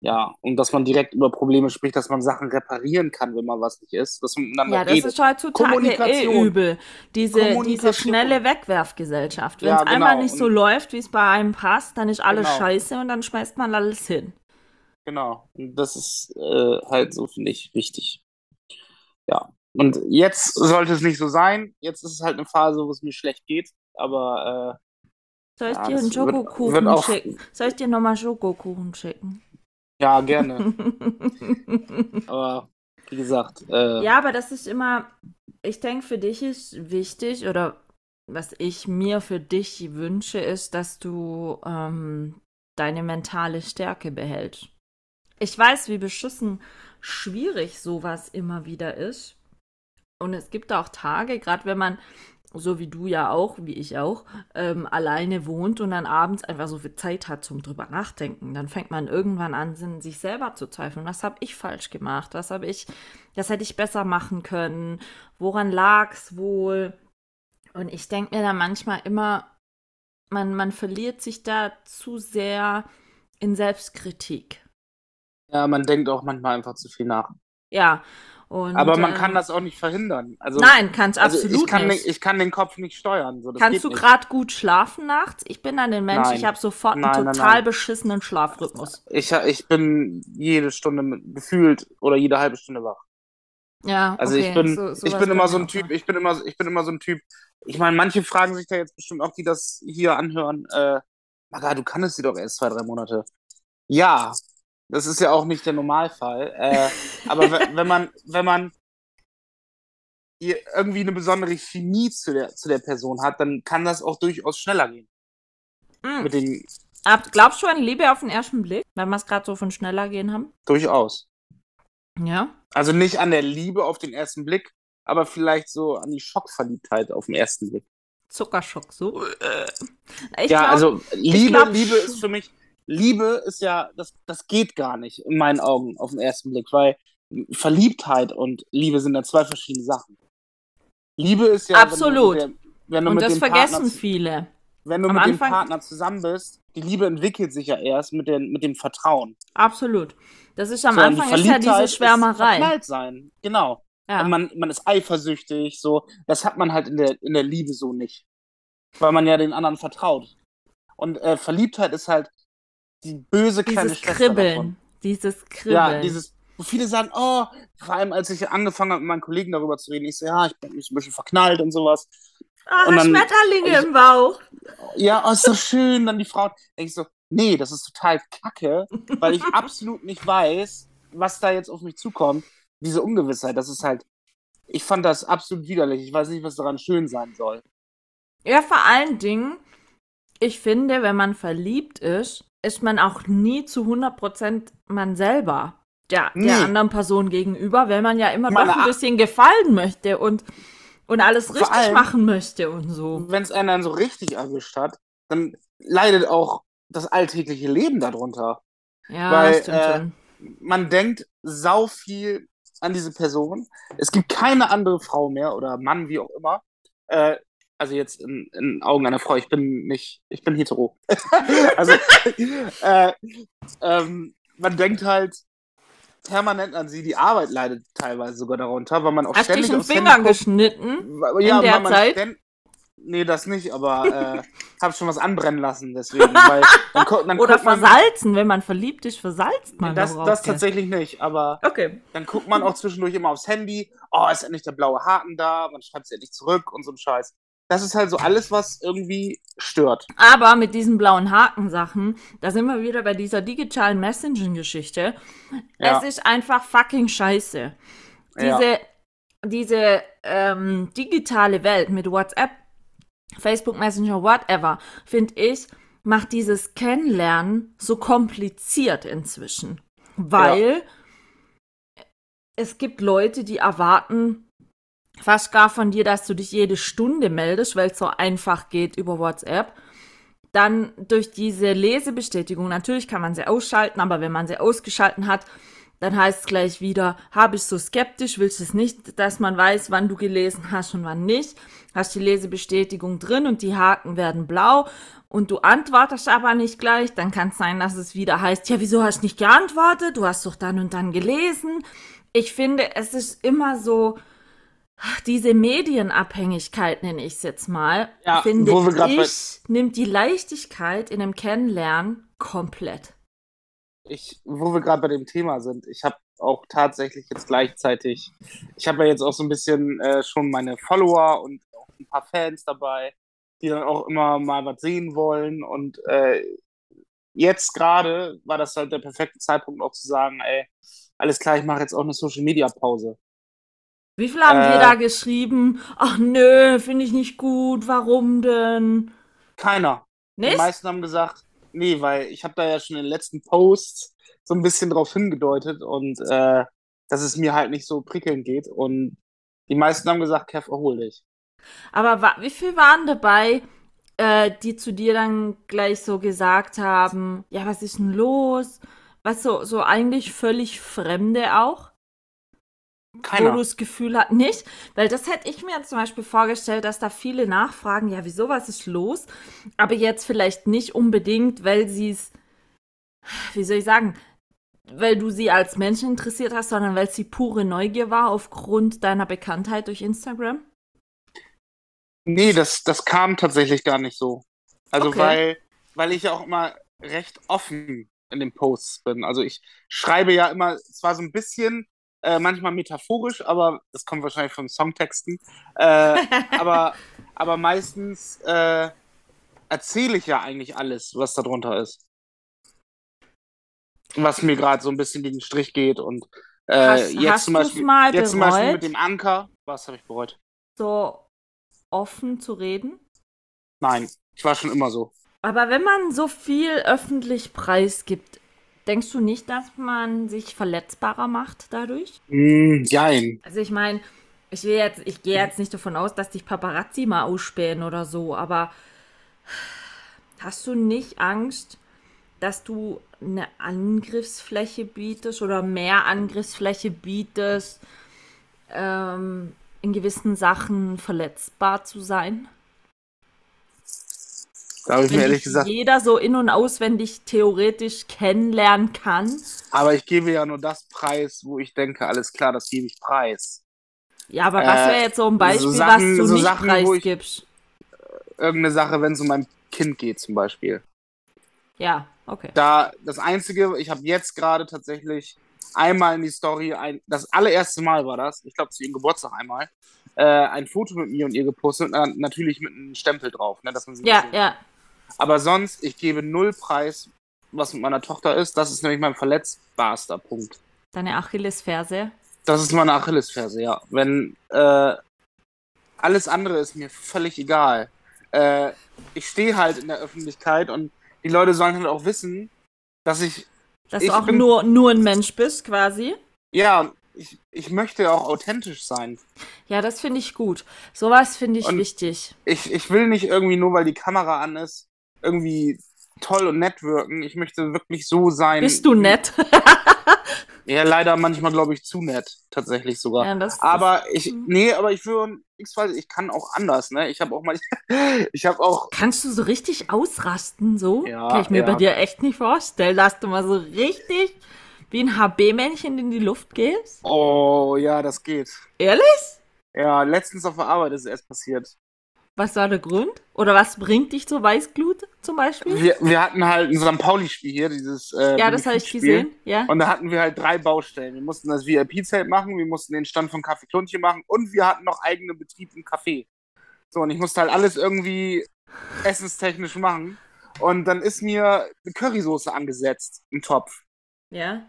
ja, und dass man direkt über Probleme spricht, dass man Sachen reparieren kann, wenn mal was nicht ist, dass man miteinander ja, das redet. ist heutzutage eh übel. Diese, diese schnelle Wegwerfgesellschaft. Wenn Ja, es einmal genau. nicht so Und- läuft, wie es bei einem passt, dann ist alles Genau. scheiße und dann schmeißt man alles hin. Genau. Und das ist äh, halt so, finde ich, wichtig. Ja. Und jetzt sollte es nicht so sein. Jetzt ist es halt eine Phase, wo es mir schlecht geht. Aber Soll ich Ja, dir einen wird- Schokokuchen wird auch- schicken? Soll ich dir nochmal Schokokuchen schicken? äh, ja, gerne. aber wie gesagt, äh, Ja, aber das ist immer, ich denke, für dich ist wichtig oder was ich mir für dich wünsche, ist, dass du ähm, deine mentale Stärke behältst. Ich weiß, wie beschissen schwierig sowas immer wieder ist. Und es gibt auch Tage, gerade wenn man, so wie du ja auch, wie ich auch, ähm, alleine wohnt und dann abends einfach so viel Zeit hat zum drüber nachdenken. Dann fängt man irgendwann an, sich selber zu zweifeln. Was habe ich falsch gemacht? Was habe ich, das hätte ich besser machen können? Woran lag's wohl? Und ich denke mir da manchmal immer, man, man verliert sich da zu sehr in Selbstkritik. ja, man denkt auch manchmal einfach zu viel nach. Ja. Und, Aber man ähm, kann das auch nicht verhindern. Also, Nein, kannst also absolut ich kann, nicht. ich kann den Kopf nicht steuern. So, Kannst du gerade gut schlafen nachts? Ich bin dann ein Mensch, Nein. ich habe sofort einen Nein, nein, total nein. beschissenen Schlafrhythmus. Ich, ich bin jede Stunde gefühlt oder jede halbe Stunde wach. Ja, Also okay, ich bin, so- ich bin immer so ein Typ, ich bin immer, ich bin immer so ein Typ. Ich meine, manche fragen sich da jetzt bestimmt auch, die das hier anhören, äh, Maga, du kanntest sie doch erst zwei, drei Monate. Ja, das ist ja auch nicht der Normalfall. Äh, aber we- wenn man, wenn man irgendwie eine besondere Chemie zu der, zu der Person hat, dann kann das auch durchaus schneller gehen. Mm. Mit den, Ab- Glaubst du an Liebe auf den ersten Blick, wenn wir es gerade so von schneller gehen haben? durchaus. Ja. Also nicht an der Liebe auf den ersten Blick, aber vielleicht so an die Schockverliebtheit auf den ersten Blick. Zuckerschock, so. Ich ja, glaub, also Liebe, glaub Liebe ist für mich, Liebe ist ja, das, das geht gar nicht in meinen Augen auf den ersten Blick, weil Verliebtheit und Liebe sind ja zwei verschiedene Sachen. Liebe ist ja, Absolut. wenn du wenn du und das vergessen Partner, viele. wenn du Am mit Anfang- dem Partner zusammen bist, die Liebe entwickelt sich ja erst mit, den, mit dem Vertrauen. Absolut. Das ist am So, Anfang ist ja diese ist Schwärmerei. verknallt sein. Genau. Ja. Und man, man ist eifersüchtig, so. Das hat man halt in der, in der Liebe so nicht. Weil man ja den anderen vertraut. Und äh, Verliebtheit ist halt die böse kleine dieses Schwester davon. Kribbeln. Dieses Kribbeln. Ja, dieses, wo viele sagen, oh, vor allem als ich angefangen habe, mit meinen Kollegen darüber zu reden, ich so, ja, ich bin mich ein bisschen verknallt und sowas. ah, und dann- Schmetterlinge ich- im Bauch. Ja, oh, ist so schön, dann die Frauen. Denke ich so, nee, das ist total kacke, weil ich absolut nicht weiß, was da jetzt auf mich zukommt. Diese Ungewissheit, das ist halt, ich fand das absolut widerlich. Ich weiß nicht, was daran schön sein soll. Ja, vor allen Dingen, ich finde, wenn man verliebt ist, ist man auch nie zu 100% man selber. Der, Nee. der anderen Person gegenüber, weil man ja immer doch ein A- bisschen gefallen möchte und, und alles richtig allem- machen möchte und so. Wenn es einen dann so richtig erwischt hat, dann leidet auch das alltägliche Leben darunter. Ja, Weil, stimmt äh, schon. Man denkt sau viel an diese Person. Es gibt keine andere Frau mehr oder Mann, wie auch immer. Äh, also jetzt in, in Augen einer Frau, ich bin nicht, ich bin hetero. also äh, ähm, man denkt halt permanent an sie, die Arbeit leidet teilweise sogar darunter, weil man auch Hast dich ständig einen aufs Handy Finger guckt. geschnitten? Ja, in der Zeit? ständ- Nee, das nicht, aber äh, hab schon was anbrennen lassen, deswegen. Weil dann, gu- dann Oder guckt man, versalzen, wenn man verliebt ist, versalzt man das, doch auch das gern. tatsächlich nicht, aber Okay. dann guckt man auch zwischendurch immer aufs Handy, oh, ist endlich der blaue Haken da, man schreibt es endlich zurück und so ein Scheiß. Das ist halt so alles, was irgendwie stört. Aber mit diesen blauen Haken-Sachen, da sind wir wieder bei dieser digitalen Messaging-Geschichte. Ja. Es ist einfach fucking scheiße. Ja. Diese, diese ähm, digitale Welt mit WhatsApp, Facebook Messenger, whatever, finde ich, macht dieses Kennenlernen so kompliziert inzwischen. Weil es gibt Leute, die erwarten fast gar von dir, dass du dich jede Stunde meldest, weil es so einfach geht über WhatsApp. Dann durch diese Lesebestätigung, natürlich kann man sie ausschalten, aber wenn man sie ausgeschalten hat, dann heißt es gleich wieder, habe ich so skeptisch, willst du es nicht, dass man weiß, wann du gelesen hast und wann nicht. Hast die Lesebestätigung drin und die Haken werden blau und du antwortest aber nicht gleich, dann kann es sein, dass es wieder heißt, ja, wieso hast du nicht geantwortet? Du hast doch dann und dann gelesen. Ich finde, es ist immer so, diese Medienabhängigkeit nenne ich es jetzt mal, Ja, finde ich, nimmt die Leichtigkeit in einem Kennenlernen komplett. Ich, wo wir gerade bei dem Thema sind, ich habe auch tatsächlich jetzt gleichzeitig, ich habe ja jetzt auch so ein bisschen äh, schon meine Follower und auch ein paar Fans dabei, die dann auch immer mal was sehen wollen und äh, jetzt gerade war das halt der perfekte Zeitpunkt auch zu sagen, ey, alles klar, ich mache jetzt auch eine Social Media Pause. Wie viel haben Äh, wir da geschrieben? Ach nö, finde ich nicht gut, warum denn? Keiner. Die Nicht? meisten haben gesagt, nee, weil ich habe da ja schon in den letzten Posts so ein bisschen drauf hingedeutet und äh, dass es mir halt nicht so prickelnd geht. Und die meisten haben gesagt, Kev, erhol dich. Aber wie viel waren dabei, äh, die zu dir dann gleich so gesagt haben, ja, was ist denn los? Was so, so eigentlich völlig Fremde auch? Wo du Keiner. das Gefühl hast, nicht? Weil das hätte ich mir zum Beispiel vorgestellt, dass da viele nachfragen, ja, wieso, was ist los? Aber jetzt vielleicht nicht unbedingt, weil sie es, wie soll ich sagen, weil du sie als Mensch interessiert hast, sondern weil sie pure Neugier war aufgrund deiner Bekanntheit durch Instagram. Nee, das, das kam tatsächlich gar nicht so. Also Okay. weil, weil ich ja auch immer recht offen in den Posts bin. Also ich schreibe ja immer, zwar so ein bisschen, äh, manchmal metaphorisch, aber das kommt wahrscheinlich von Songtexten. Äh, aber, aber meistens äh, erzähle ich ja eigentlich alles, was da drunter ist. Was mir gerade so ein bisschen gegen den Strich geht und äh, Hast- jetzt, hast zum Beispiel, mal jetzt zum Beispiel mit dem Anker. Was habe ich bereut? so offen zu reden. Nein, ich war schon immer so. Aber wenn man so viel öffentlich preisgibt, denkst du nicht, dass man sich verletzbarer macht dadurch? Mm, jein. Also ich meine, ich will jetzt, ich gehe jetzt nicht davon aus, dass dich Paparazzi mal ausspähen oder so, aber hast du nicht Angst, dass du eine Angriffsfläche bietest oder mehr Angriffsfläche bietest, ähm, in gewissen Sachen verletzbar zu sein? Da habe ich mir ehrlich gesagt, jeder so in- und auswendig theoretisch kennenlernen kann. aber ich gebe ja nur das Preis, wo ich denke, alles klar, das gebe ich preis. Ja, aber was Äh, wäre jetzt so ein Beispiel, so Sachen- was du so nicht Sachen, preisgibst? Irgendeine Sache, wenn es um mein Kind geht zum Beispiel. Ja, okay. Da das Einzige, ich habe jetzt gerade tatsächlich einmal in die Story, ein, das allererste Mal war das, ich glaube zu ihrem Geburtstag einmal, äh, ein Foto mit mir und ihr gepostet und dann natürlich mit einem Stempel drauf, ne, dass man sie Ja, ja. Aber sonst, ich gebe null Preis, was mit meiner Tochter ist. Das ist nämlich mein verletzbarster Punkt. Deine Achillesferse. Das ist meine Achillesferse, ja. Wenn äh, alles andere ist mir völlig egal. Äh, ich stehe halt in der Öffentlichkeit und die Leute sollen halt auch wissen, dass ich, Dass Ich du auch bin- nur, nur ein Mensch bist, quasi. ja, ich, ich möchte auch authentisch sein. Ja, das finde ich gut. Sowas finde ich Und- wichtig. Ich, ich will nicht irgendwie nur, weil die Kamera an ist, irgendwie toll und nett wirken. Ich möchte wirklich so sein. Bist du nett? Ja, leider manchmal, glaube ich, zu nett. Tatsächlich sogar. ja, das, Aber ich, Mhm. nee, aber ich will x-Fall, ich kann auch anders, ne? Ich habe auch mal, ich habe auch, das, kannst du so richtig ausrasten, so? Ja, Kann ich mir ja. bei dir echt nicht vorstellen, dass du mal so richtig wie ein HB-Männchen in die Luft gehst. oh ja, das geht. Ehrlich? Ja, letztens auf der Arbeit ist es erst passiert. Was war der Grund? Oder was bringt dich zur Weißglut zum Beispiel? Wir, wir hatten halt ein St. Pauli-Spiel hier, dieses. Äh, ja, das habe ich gesehen. Ja. Und da hatten wir halt drei Baustellen. Wir mussten das VIP-Zelt machen, wir mussten den Stand von Kaffee Kluntchen machen und wir hatten noch eigenen Betrieb im Café. So, und ich musste halt alles irgendwie essenstechnisch machen. Und dann ist mir eine Currysoße angesetzt im Topf. Ja.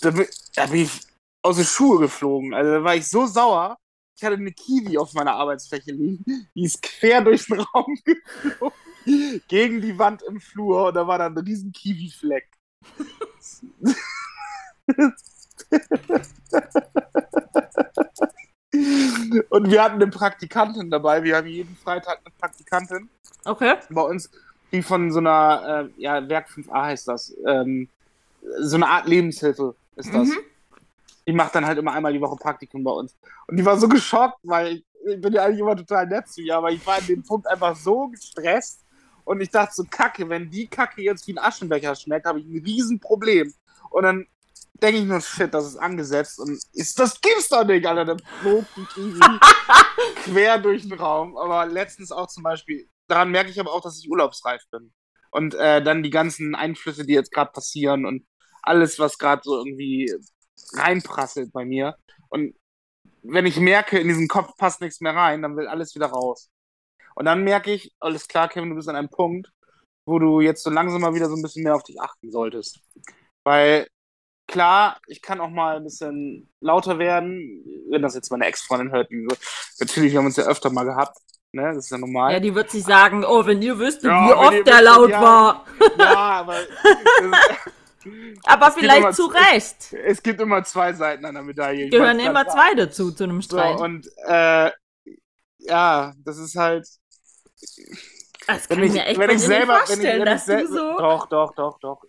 Da bin, da bin ich aus den Schuhe geflogen. Also da war ich so sauer. Ich hatte eine Kiwi auf meiner Arbeitsfläche liegen. Die ist quer durch den Raum geflogen. Gegen die Wand im Flur. Und da war dann ein riesen Kiwi-Fleck. Und wir hatten eine Praktikantin dabei. Wir haben jeden Freitag eine Praktikantin Okay. bei uns, die von so einer, äh, ja, Werk 5a heißt das, ähm, so eine Art Lebenshilfe ist das. Mhm. Die macht dann halt immer einmal die Woche Praktikum bei uns. Und die war so geschockt, weil ich, ich bin ja eigentlich immer total nett zu ihr, aber ich war in dem Punkt einfach so gestresst und ich dachte so, Kacke, wenn die Kacke jetzt wie ein Aschenbecher schmeckt, habe ich ein Riesenproblem. Und dann denke ich nur, shit, das ist angesetzt und ist, das gibt's doch nicht, Alter, der flog die Kiwi quer durch den Raum. Aber letztens auch zum Beispiel, daran merke ich aber auch, dass ich urlaubsreif bin. Und äh, dann die ganzen Einflüsse, die jetzt gerade passieren und alles, was gerade so irgendwie reinprasselt bei mir. Und wenn ich merke, in diesen Kopf passt nichts mehr rein, dann will alles wieder raus. Und dann merke ich, alles klar, Kevin, du bist an einem Punkt, wo du jetzt so langsam mal wieder so ein bisschen mehr auf dich achten solltest. Weil klar, ich kann auch mal ein bisschen lauter werden, wenn das jetzt meine Ex-Freundin hört. Natürlich, wir haben uns ja öfter mal gehabt. Ne? Das ist ja normal. Ja, die wird sich sagen, oh, wenn ihr wüsstet, Ja, wie oft der laut ja. war. ja, aber Aber Es vielleicht zu Recht. es gibt immer zwei Seiten einer Medaille. Ich Gehören immer zwei dazu zu einem So, Streit. und äh, ja, das ist halt. das kann ich mir echt wenn ich selber, nicht wenn ich, vorstellen, wenn ich dass du so... doch, doch, doch, doch.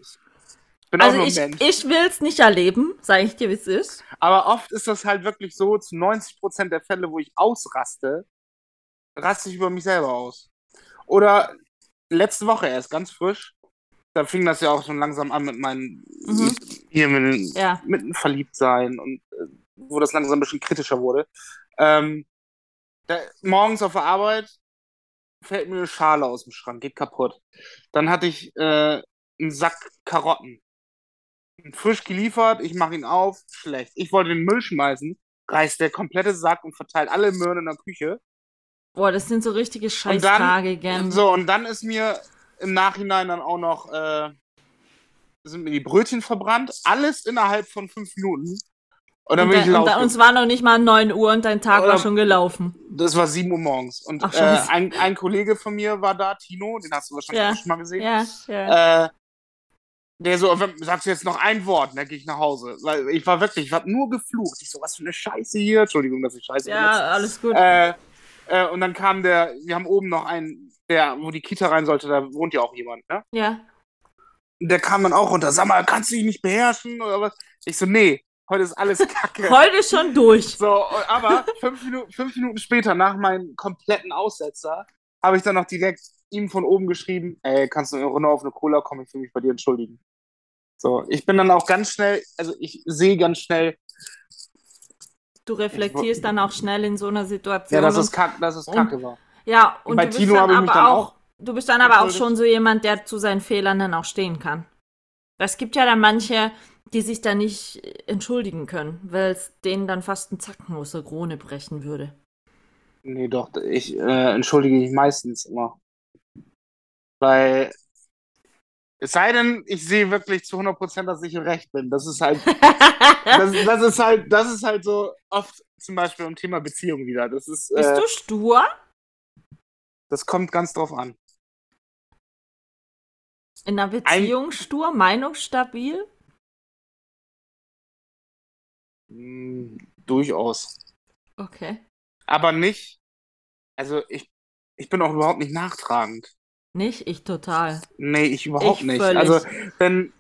Ich bin Also auch nur ich, Mensch. ich will es nicht erleben, sage ich dir, wie es ist. Aber oft ist das halt wirklich so, zu 90% der Fälle, wo ich ausraste, raste ich über mich selber aus. Oder letzte Woche erst, ganz frisch, da fing das ja auch schon langsam an mit meinen, Mhm. hier mit, Ja. mit dem Verliebtsein und äh, wo das langsam ein bisschen kritischer wurde. Ähm, da, morgens auf der Arbeit fällt mir eine Schale aus dem Schrank, geht kaputt. Dann hatte ich äh, einen Sack Karotten. Frisch geliefert, ich mache ihn auf, schlecht. Ich wollte den Müll schmeißen, reißt der komplette Sack und verteilt alle Möhren in der Küche. Boah, das sind so richtige Scheißtage, gern. so, und dann ist mir im Nachhinein dann auch noch, äh, sind mir die Brötchen verbrannt. Alles innerhalb von fünf Minuten. Und dann und, bin ich laufen. und es war noch nicht mal 9 Uhr und dein Tag Oder- war schon gelaufen. Das war 7 Uhr morgens. Und Ach, äh, ein, ein Kollege von mir war da, Tino, den hast du wahrscheinlich Ja. auch schon mal gesehen. Ja, ja. Äh, der so, wenn- sagst du jetzt noch ein Wort, dann gehe ich nach Hause. Weil ich war wirklich, ich habe nur geflucht. Ich so, was für eine Scheiße hier. Entschuldigung, dass ich Scheiße ja, benutze. alles gut. Äh, äh, und dann kam der, wir haben oben noch einen, der, wo die Kita rein sollte, da wohnt ja auch jemand, ne? ja. Der kam dann auch runter. Sag mal, kannst du dich nicht beherrschen oder was? Ich so, nee, heute ist alles Kacke. Heute schon durch. So, aber fünf Minuten, fünf Minuten später, nach meinem kompletten Aussetzer, habe ich dann noch direkt ihm von oben geschrieben, ey, kannst du eine Runde auf eine Cola kommen, ich will mich bei dir entschuldigen. So, ich bin dann auch ganz schnell, also ich sehe ganz schnell, Du reflektierst dann auch schnell in so einer Situation. ja, dass es kack, dass es kacke war. Ja, und bei du bist Tino dann habe ich mich aber dann auch, du bist dann aber auch schon so jemand, der zu seinen Fehlern dann auch stehen kann. Es gibt ja dann manche, die sich da nicht entschuldigen können, weil es denen dann fast ein Zacken aus der Krone brechen würde. Nee, doch, ich äh, entschuldige mich meistens immer. Weil, es sei denn, ich sehe wirklich zu 100%, dass ich im Recht bin. Das ist halt, das, das ist halt, das ist halt so oft zum Beispiel im Thema Beziehung wieder. Das ist, Bist äh, du stur? Das kommt ganz drauf an. In einer Beziehung stur? Meinungsstabil? Hm, durchaus. Okay. Aber nicht, also ich, ich bin auch überhaupt nicht nachtragend. Nicht? Ich total. Nee, ich überhaupt Ich nicht. völlig. Also, wenn,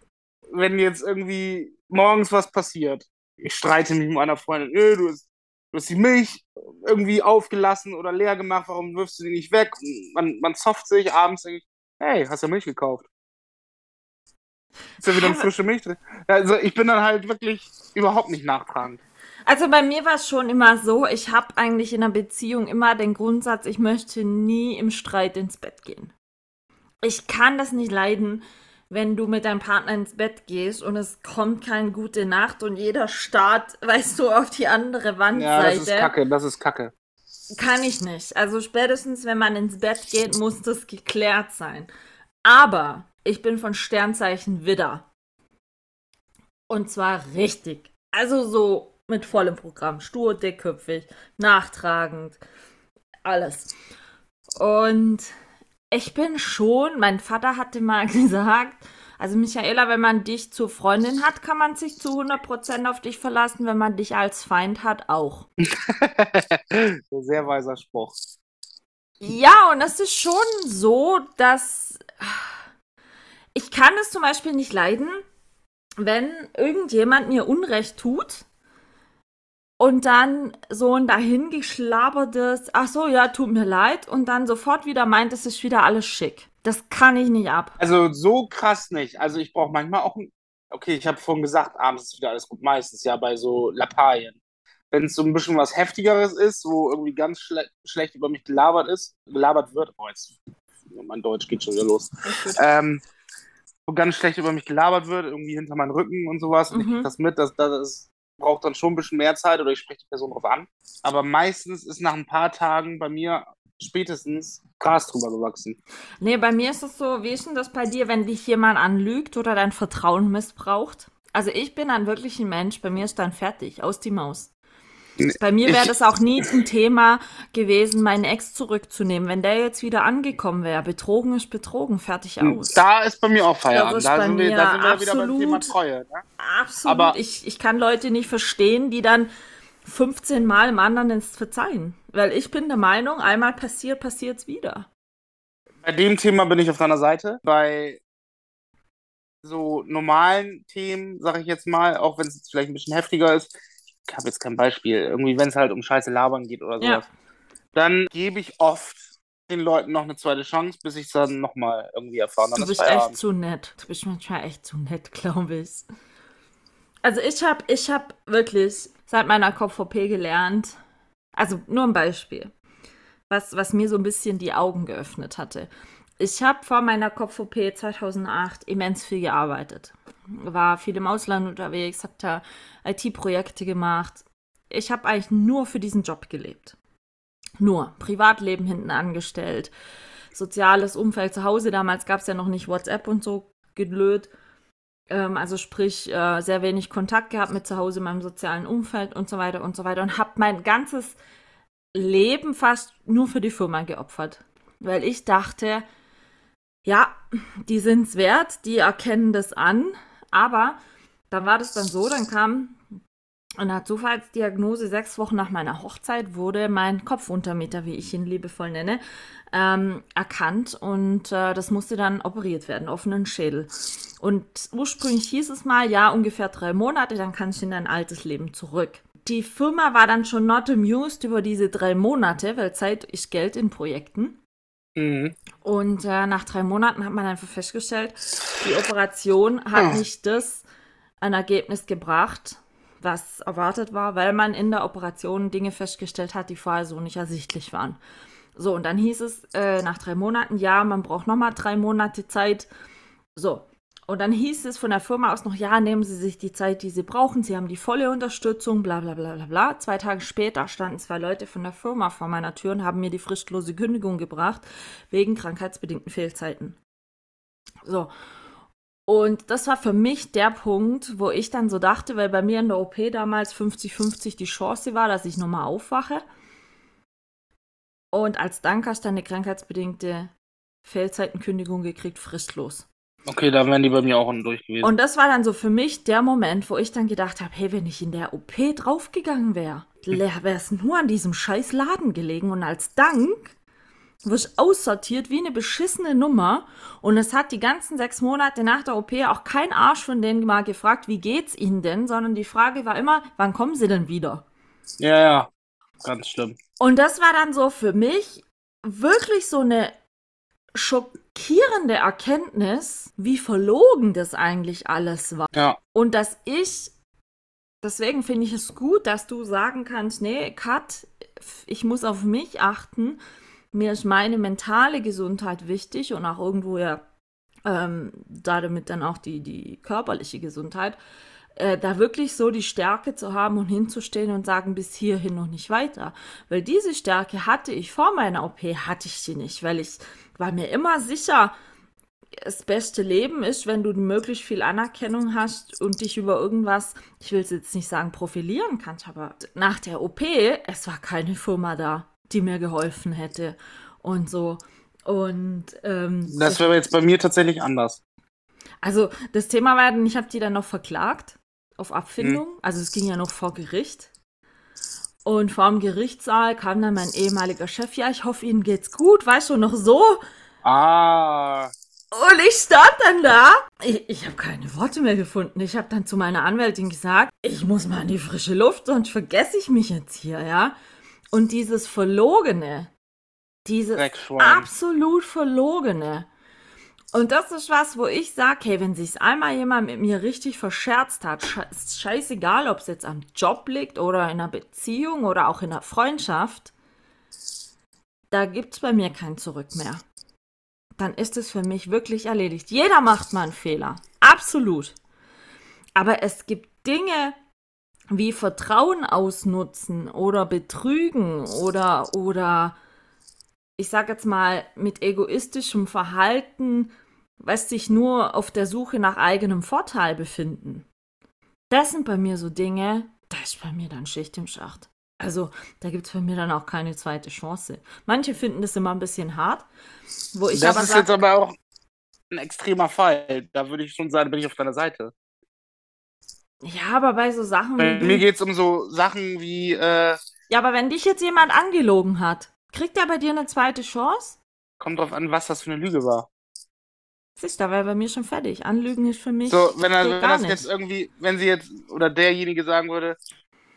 wenn jetzt irgendwie morgens was passiert, ich streite mich mit meiner Freundin, du hast, du hast die Milch irgendwie aufgelassen oder leer gemacht, warum wirfst du die nicht weg? Man, man zofft sich abends, denke ich, hey, hast du Milch gekauft? Ist ja wieder eine frische Milch drin. Also, ich bin dann halt wirklich überhaupt nicht nachtragend. Also bei mir war es schon immer so, ich habe eigentlich in einer Beziehung immer den Grundsatz, ich möchte nie im Streit ins Bett gehen. Ich kann das nicht leiden, wenn du mit deinem Partner ins Bett gehst und es kommt keine gute Nacht und jeder starrt, weißt du, auf die andere Ja, Wandseite. das ist kacke, das ist kacke. Kann ich nicht. Also spätestens, wenn man ins Bett geht, muss das geklärt sein. Aber ich bin von Sternzeichen Widder. Und zwar richtig. Also so mit vollem Programm. Stur, dickköpfig, nachtragend, alles. Und ich bin schon, mein Vater hatte mal gesagt, also Michaela, wenn man dich zur Freundin hat, kann man sich zu 100% auf dich verlassen. Wenn man dich als Feind hat, auch. Sehr weiser Spruch. Ja, und es ist schon so, dass ich kann es zum Beispiel nicht leiden, wenn irgendjemand mir Unrecht tut und dann so ein dahingeschlabertes, ach so, ja, tut mir leid und dann sofort wieder meint, es ist wieder alles schick. Das kann ich nicht ab. Also so krass nicht. Also ich brauche manchmal auch ein. Okay, ich habe vorhin gesagt, abends ist wieder alles gut. Meistens ja bei so Lappalien. Wenn es so ein bisschen was Heftigeres ist, wo irgendwie ganz schle schlecht über mich gelabert ist, gelabert wird. Oh, jetzt, mein Deutsch geht schon wieder los. Ähm, wo ganz schlecht über mich gelabert wird, irgendwie hinter meinen Rücken und sowas. Und ich Mhm. das mit, das, das braucht dann schon ein bisschen mehr Zeit oder ich spreche die Person drauf an. Aber meistens ist nach ein paar Tagen bei mir spätestens Gras drüber gewachsen. Nee, bei mir ist es so, wie ist denn das bei dir, wenn dich jemand anlügt oder dein Vertrauen missbraucht? Also ich bin ein wirklich ein Mensch, bei mir ist dann fertig, aus die Maus. Nee, Bei mir wäre das auch nie ein Thema gewesen, meinen Ex zurückzunehmen. Wenn der jetzt wieder angekommen wäre, betrogen ist betrogen, fertig aus. Da ist bei mir auch Feierabend. Da sind, wir, da sind wir wieder beim Thema Treue. Ne? Absolut. aber- ich, ich kann Leute nicht verstehen, die dann 15 Mal im anderen ins Verzeihen. Weil ich bin der Meinung, einmal passiert, passiert es wieder. Bei dem Thema bin ich auf deiner Seite. Bei so normalen Themen, sage ich jetzt mal, auch wenn es vielleicht ein bisschen heftiger ist, habe jetzt kein Beispiel, irgendwie wenn es halt um scheiße Labern geht oder Ja. sowas, dann gebe ich oft den Leuten noch eine zweite Chance, bis ich es dann nochmal irgendwie erfahren. Dann Du ist bist echt zu nett. Du bist manchmal echt zu nett, glaube ich. Also ich habe ich hab wirklich seit meiner KVP gelernt, also nur ein Beispiel, was, was mir so ein bisschen die Augen geöffnet hatte. Ich habe vor meiner KVP 2008 immens viel gearbeitet. War viel im Ausland unterwegs, habe da IT-Projekte gemacht. Ich habe eigentlich nur für diesen Job gelebt. Nur. Privatleben hinten angestellt soziales Umfeld zu Hause. Damals gab es ja noch nicht WhatsApp und so gelöt. Ähm, also sprich, äh, sehr wenig Kontakt gehabt mit zu Hause, meinem sozialen Umfeld und so weiter und so weiter. Und habe mein ganzes Leben fast nur für die Firma geopfert. Weil ich dachte, ja, die sind es wert, die erkennen das an. Aber dann war das dann so, dann kam eine Zufallsdiagnose sechs Wochen nach meiner Hochzeit wurde mein Kopfuntermeter, wie ich ihn liebevoll nenne, ähm, erkannt und äh, das musste dann operiert werden, offenen Schädel. Und ursprünglich hieß es mal, ja, ungefähr drei Monate, dann kannst du in dein altes Leben zurück. Die Firma war dann schon not amused über diese drei Monate, weil Zeit ist Geld in Projekten. Mhm. Und äh, nach drei Monaten hat man einfach festgestellt, die Operation hat nicht das ein Ergebnis gebracht, was erwartet war, weil man in der Operation Dinge festgestellt hat, die vorher so nicht ersichtlich waren. So, und dann hieß es äh, nach drei Monaten, ja, man braucht nochmal drei Monate Zeit. So, und dann hieß es von der Firma aus noch, ja, nehmen Sie sich die Zeit, die Sie brauchen. Sie haben die volle Unterstützung, bla bla bla bla bla. Zwei Tage später standen zwei Leute von der Firma vor meiner Tür und haben mir die fristlose Kündigung gebracht, wegen krankheitsbedingten Fehlzeiten. So. Und das war für mich der Punkt, wo ich dann so dachte, weil bei mir in der OP damals 50-50 die Chance war, dass ich nochmal aufwache. Und als Dank hast du eine krankheitsbedingte Fehlzeitenkündigung gekriegt, fristlos. Okay, da wären die bei mir auch unten durch gewesen. Und das war dann so für mich der Moment, wo ich dann gedacht habe, hey, wenn ich in der OP draufgegangen wäre, wäre es nur an diesem scheiß Laden gelegen und als Dank wirst aussortiert wie eine beschissene Nummer und es hat die ganzen sechs Monate nach der OP auch kein Arsch von denen mal gefragt, wie geht's ihnen denn, sondern die Frage war immer, wann kommen sie denn wieder? ja, ja. Ganz schlimm. Und das war dann so für mich wirklich so eine schockierende Erkenntnis, wie verlogen das eigentlich alles war. Ja. Und dass ich, deswegen finde ich es gut, dass du sagen kannst, nee, Kat, ich muss auf mich achten. Mir ist meine mentale Gesundheit wichtig und auch irgendwo ja ähm, damit dann auch die, die körperliche Gesundheit. Äh, da wirklich so die Stärke zu haben und hinzustehen und sagen, bis hierhin noch nicht weiter. Weil diese Stärke hatte ich vor meiner OP, hatte ich sie nicht, weil ich war mir immer sicher, das beste Leben ist, wenn du möglichst viel Anerkennung hast und dich über irgendwas, ich will es jetzt nicht sagen, profilieren kannst, aber nach der OP, es war keine Firma da, die mir geholfen hätte und so. Und ähm, Das wäre jetzt bei mir tatsächlich anders. also das Thema war ich habe die dann noch verklagt auf Abfindung. Also es ging ja noch vor Gericht. Und vor dem Gerichtssaal kam dann mein ehemaliger Chef, ja, ich hoffe, Ihnen geht's gut, weißt du, noch so. Ah. Und ich stand dann da. Ich, ich habe keine Worte mehr gefunden. Ich habe dann zu meiner Anwältin gesagt, ich muss mal in die frische Luft, sonst vergesse ich mich jetzt hier, ja. Und dieses Verlogene, dieses absolut Verlogene. Und das ist was, wo ich sage, hey, wenn sich's einmal jemand mit mir richtig verscherzt hat, scheißegal, ob es jetzt am Job liegt oder in einer Beziehung oder auch in einer Freundschaft, da gibt's bei mir kein Zurück mehr. Dann ist es für mich wirklich erledigt. Jeder macht mal einen Fehler. Absolut. Aber es gibt Dinge wie Vertrauen ausnutzen oder betrügen oder, oder ich sag jetzt mal, mit egoistischem Verhalten, was sich nur auf der Suche nach eigenem Vorteil befinden. Das sind bei mir so Dinge, da ist bei mir dann Schicht im Schacht. Also, da gibt es bei mir dann auch keine zweite Chance. Manche finden das immer ein bisschen hart, wo ich das aber ist sag, jetzt aber auch ein extremer Fall. Da würde ich schon sagen, bin ich auf deiner Seite. ja, aber bei so Sachen Bei wie. mir geht es um so Sachen wie, äh, ja, aber wenn dich jetzt jemand angelogen hat, kriegt er bei dir eine zweite Chance? kommt drauf an, was das für eine Lüge war. Siehst du, da wäre bei mir schon fertig. Anlügen ist für mich. So, wenn, er, wenn das nicht. jetzt irgendwie, wenn sie jetzt oder derjenige sagen würde,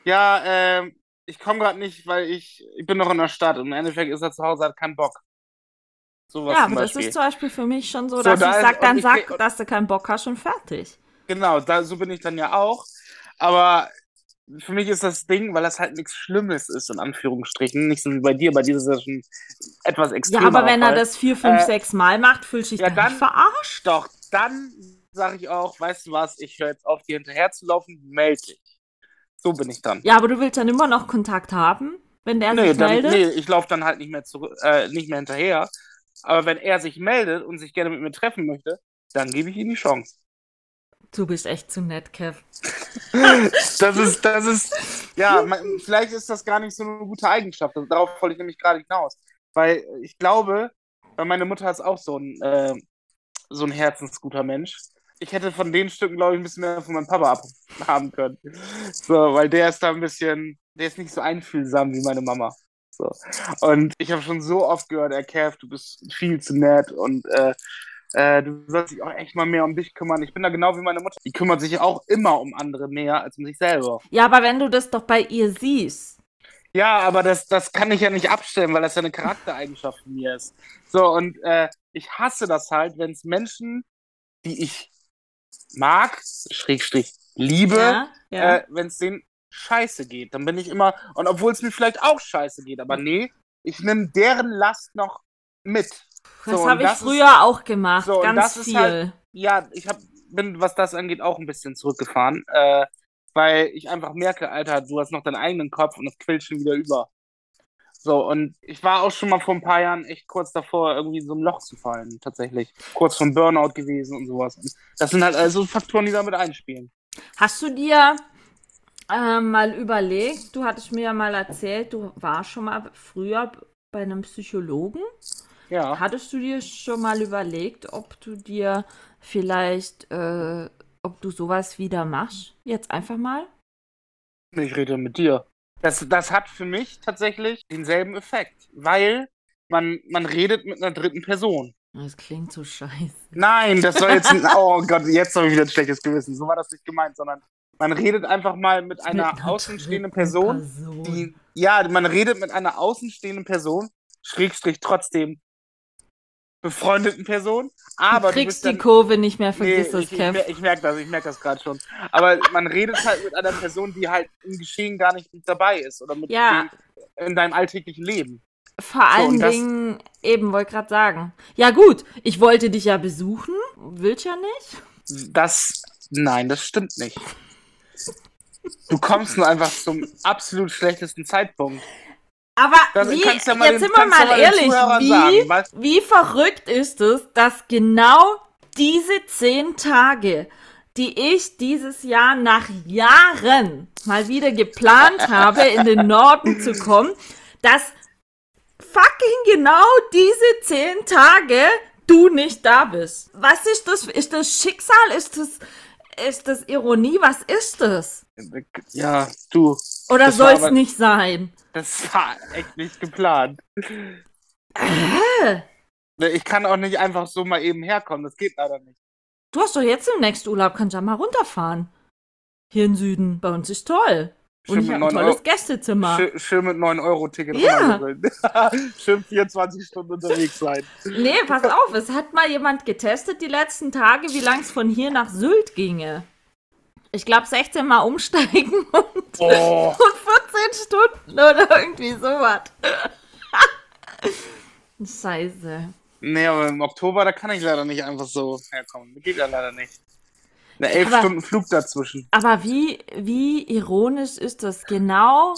ja, ähm, ich komme gerade nicht, weil ich, ich bin noch in der Stadt und im Endeffekt ist er zu Hause, hat keinen Bock. Sowas Ja, aber das ist zum Beispiel für mich schon so, So, dass da ich ist- sag, und dann ich sag, dass du keinen Bock hast und fertig. Genau, da, so bin ich dann ja auch. Aber für mich ist das Ding, weil das halt nichts Schlimmes ist, in Anführungsstrichen. Nicht so wie bei dir, bei dir ist das schon etwas Ja, extremer. aber wenn er Fall. das vier, fünf, Äh, sechs Mal macht, fühlst du dich ja, dann, dann- verarscht. Doch, dann sage ich auch, weißt du was, ich höre jetzt auf, dir hinterher zu laufen, melde dich. So bin ich dann. Ja, aber du willst dann immer noch Kontakt haben, wenn der nee, sich dann, meldet. nee, ich laufe dann halt nicht mehr zurück, äh, nicht mehr hinterher. Aber wenn er sich meldet und sich gerne mit mir treffen möchte, dann gebe ich ihm die Chance. Du bist echt zu nett, Kev. Das ist, das ist, ja, man, vielleicht ist das gar nicht so eine gute Eigenschaft. Also darauf wollte ich nämlich gerade hinaus. Weil ich glaube, meine Mutter ist auch so ein, äh, so ein herzensguter Mensch. Ich hätte von den Stücken, glaube ich, ein bisschen mehr von meinem Papa abhaben können. So, weil der ist da ein bisschen, der ist nicht so einfühlsam wie meine Mama. So. Und ich habe schon so oft gehört, er Kev, du bist viel zu nett und äh, äh, du sollst dich auch echt mal mehr um dich kümmern. Ich bin da genau wie meine Mutter. Die kümmert sich auch immer um andere mehr als um sich selber. Ja, aber wenn du das doch bei ihr siehst. Ja, aber das, das kann ich ja nicht abstellen, weil das ja eine Charaktereigenschaft von mir ist. So, und äh, ich hasse das halt, wenn es Menschen, die ich mag, Schrägstrich, liebe, Ja, ja. äh, wenn es denen scheiße geht. Dann bin ich immer, und obwohl es mir vielleicht auch scheiße geht, aber nee, ich nehme deren Last noch mit. Das so, habe ich das ist- früher auch gemacht, so, ganz ist viel. halt- Ja, ich hab, bin, was das angeht, auch ein bisschen zurückgefahren, äh, weil ich einfach merke, Alter, du hast noch deinen eigenen Kopf und das quillt schon wieder über. So, und ich war auch schon mal vor ein paar Jahren echt kurz davor, irgendwie in so ein Loch zu fallen, tatsächlich. Kurz vom Burnout gewesen und sowas. Das sind halt also Faktoren, die damit einspielen. Hast du dir ähm, mal überlegt, du hattest mir ja mal erzählt, du warst schon mal früher bei einem Psychologen. Ja. Hattest du dir schon mal überlegt, ob du dir vielleicht, äh, ob du sowas wieder machst? Jetzt einfach mal? Ich rede mit dir. Das, das hat für mich tatsächlich denselben Effekt, weil man, man redet mit einer dritten Person. Das klingt so scheiße. Nein, das soll jetzt. Oh Gott, jetzt habe ich wieder ein schlechtes Gewissen. So war das nicht gemeint, sondern man redet einfach mal mit einer Mit außenstehenden Person, Person. die. Ja, man redet mit einer außenstehenden Person, Schrägstrich trotzdem befreundeten Person, aber du du kriegst die dann, Kurve nicht mehr, Nee, vergiss das, ich, ich, Kev. mer- ich merke das, ich merke das gerade schon. Aber man redet halt mit einer Person, die halt im Geschehen gar nicht mit dabei ist oder mit Ja. dem, in deinem alltäglichen Leben. Vor allen das- Dingen, eben, wollte gerade sagen. Ja, gut, ich wollte dich ja besuchen. Willst ja nicht? Das, nein, das stimmt nicht. Du kommst nur einfach zum absolut schlechtesten Zeitpunkt. Aber wie, du ja jetzt den- sind wir mal ehrlich, wie, sagen, wie verrückt ist es, dass genau diese zehn Tage, die ich dieses Jahr nach Jahren mal wieder geplant habe, in den Norden zu kommen, dass fucking genau diese zehn Tage du nicht da bist. Was ist das? Ist das Schicksal? Ist das, ist das Ironie? Was ist das? Ja, du, Oder soll es nicht sein? Das war echt nicht geplant. Hä? Ne, Ich kann auch nicht einfach so mal eben herkommen, das geht leider nicht. Du hast doch jetzt im nächsten Urlaub, kannst ja mal runterfahren. Hier im Süden. Bei uns ist toll. Und Schön ich mit habe ein 9 tolles Euro, Gästezimmer. schön, schön mit 9-Euro-Ticket Ja. Schön 24 Stunden unterwegs sein. Nee, pass auf, es hat mal jemand getestet die letzten Tage, wie lang es von hier nach Sylt ginge. Ich glaube 16 Mal umsteigen und, Oh. und 14 Stunden oder irgendwie sowas. Scheiße. Nee, aber im Oktober, da kann ich leider nicht einfach so herkommen. Geht ja leider nicht. Eine elf Aber- Stunden Flug dazwischen. Aber wie, wie ironisch ist das? Genau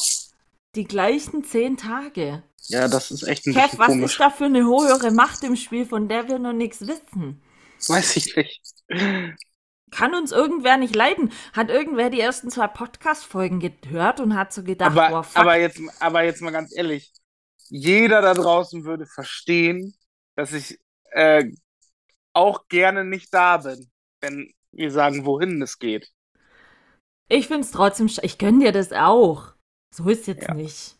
die gleichen 10 Tage. Ja, das ist echt ein Kev, was komisch. ist da für eine höhere Macht im Spiel, von der wir noch nichts wissen? Weiß ich nicht. Kann uns irgendwer nicht leiden? Hat irgendwer die ersten zwei Podcast-Folgen gehört und hat so gedacht, Aber, fuck. aber, jetzt, aber jetzt mal ganz ehrlich. Jeder da draußen würde verstehen, dass ich äh, auch gerne nicht da bin, wenn wir sagen, wohin es geht. ich find's trotzdem, sch- ich gönn dir das auch. So ist jetzt Ja. nicht.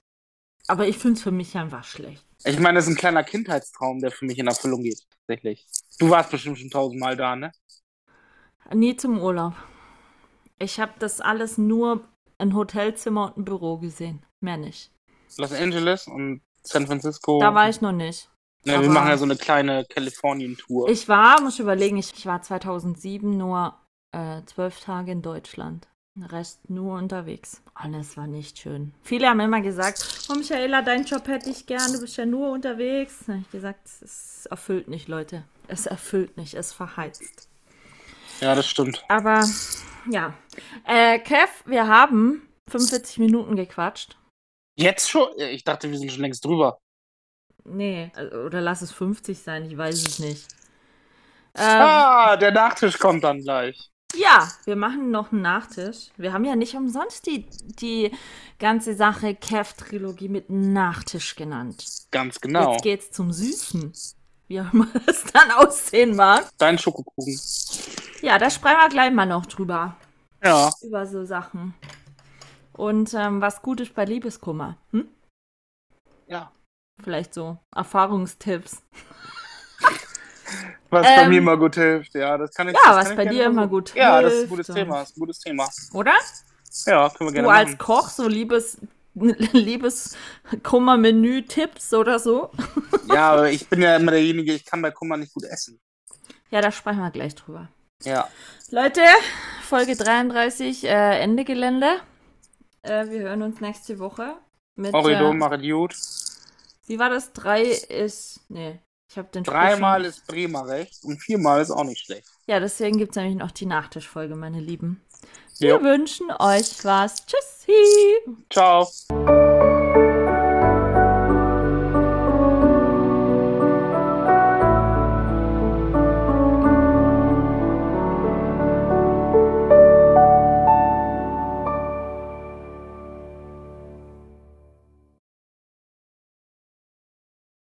Aber ich find's für mich einfach schlecht. Ich meine, das ist ein kleiner Kindheitstraum, der für mich in Erfüllung geht, tatsächlich. Du warst bestimmt schon tausendmal da, ne? Nie zum Urlaub. Ich habe das alles nur ein Hotelzimmer und ein Büro gesehen. Mehr nicht. Los Angeles und San Francisco. Da war ich noch nicht. Ja, wir machen ja so eine kleine Kalifornien-Tour. Ich war, muss ich überlegen, ich, ich war 2007 nur äh, zwölf Tage in Deutschland. Den Rest nur unterwegs. Und es war nicht schön. Viele haben immer gesagt, oh Michaela, deinen Job hätte ich gern, du bist ja nur unterwegs. Da habe ich gesagt, es erfüllt nicht, Leute. Es erfüllt nicht, es verheizt. Ja, das stimmt. Aber ja. Äh, Kev, wir haben 45 Minuten gequatscht. Jetzt schon? Ich dachte, wir sind schon längst drüber. Nee, äh, oder lass es 50 sein, ich weiß es nicht. Ähm, ah, der Nachtisch kommt dann gleich. Ja, wir machen noch einen Nachtisch. Wir haben ja nicht umsonst die, die ganze Sache Kev-Trilogie mit Nachtisch genannt. Ganz genau. Jetzt geht's zum Süßen. Wie auch immer das dann aussehen mag. Dein Schokokuchen. Ja, da sprechen wir gleich mal noch drüber. Ja. Über so Sachen. Und ähm, was gut ist bei Liebeskummer. Hm? Ja. Vielleicht so Erfahrungstipps. Was bei Ähm, mir immer gut hilft, ja, das kann ich Ja, was bei dir immer gut Ja, das ist ein hilft gutes Thema, ist ein gutes Thema. Oder? Ja, können wir gerne Du als machen. Koch, so Liebes, Liebeskummer-Menü-Tipps oder so. Ja, aber ich bin ja immer derjenige, ich kann bei Kummer nicht gut essen. Ja, da sprechen wir gleich drüber. Ja. Leute, Folge 33, äh, Ende Gelände. Äh, wir hören uns nächste Woche. Mit, Orido, äh, mach gut. wie war das? Drei ist. Nee, ich habe den Dreimal schon- ist Bremer recht und viermal ist auch nicht schlecht. Ja, deswegen gibt es nämlich noch die Nachtischfolge, meine Lieben. Wir Jo. wünschen euch was. Tschüssi! Ciao.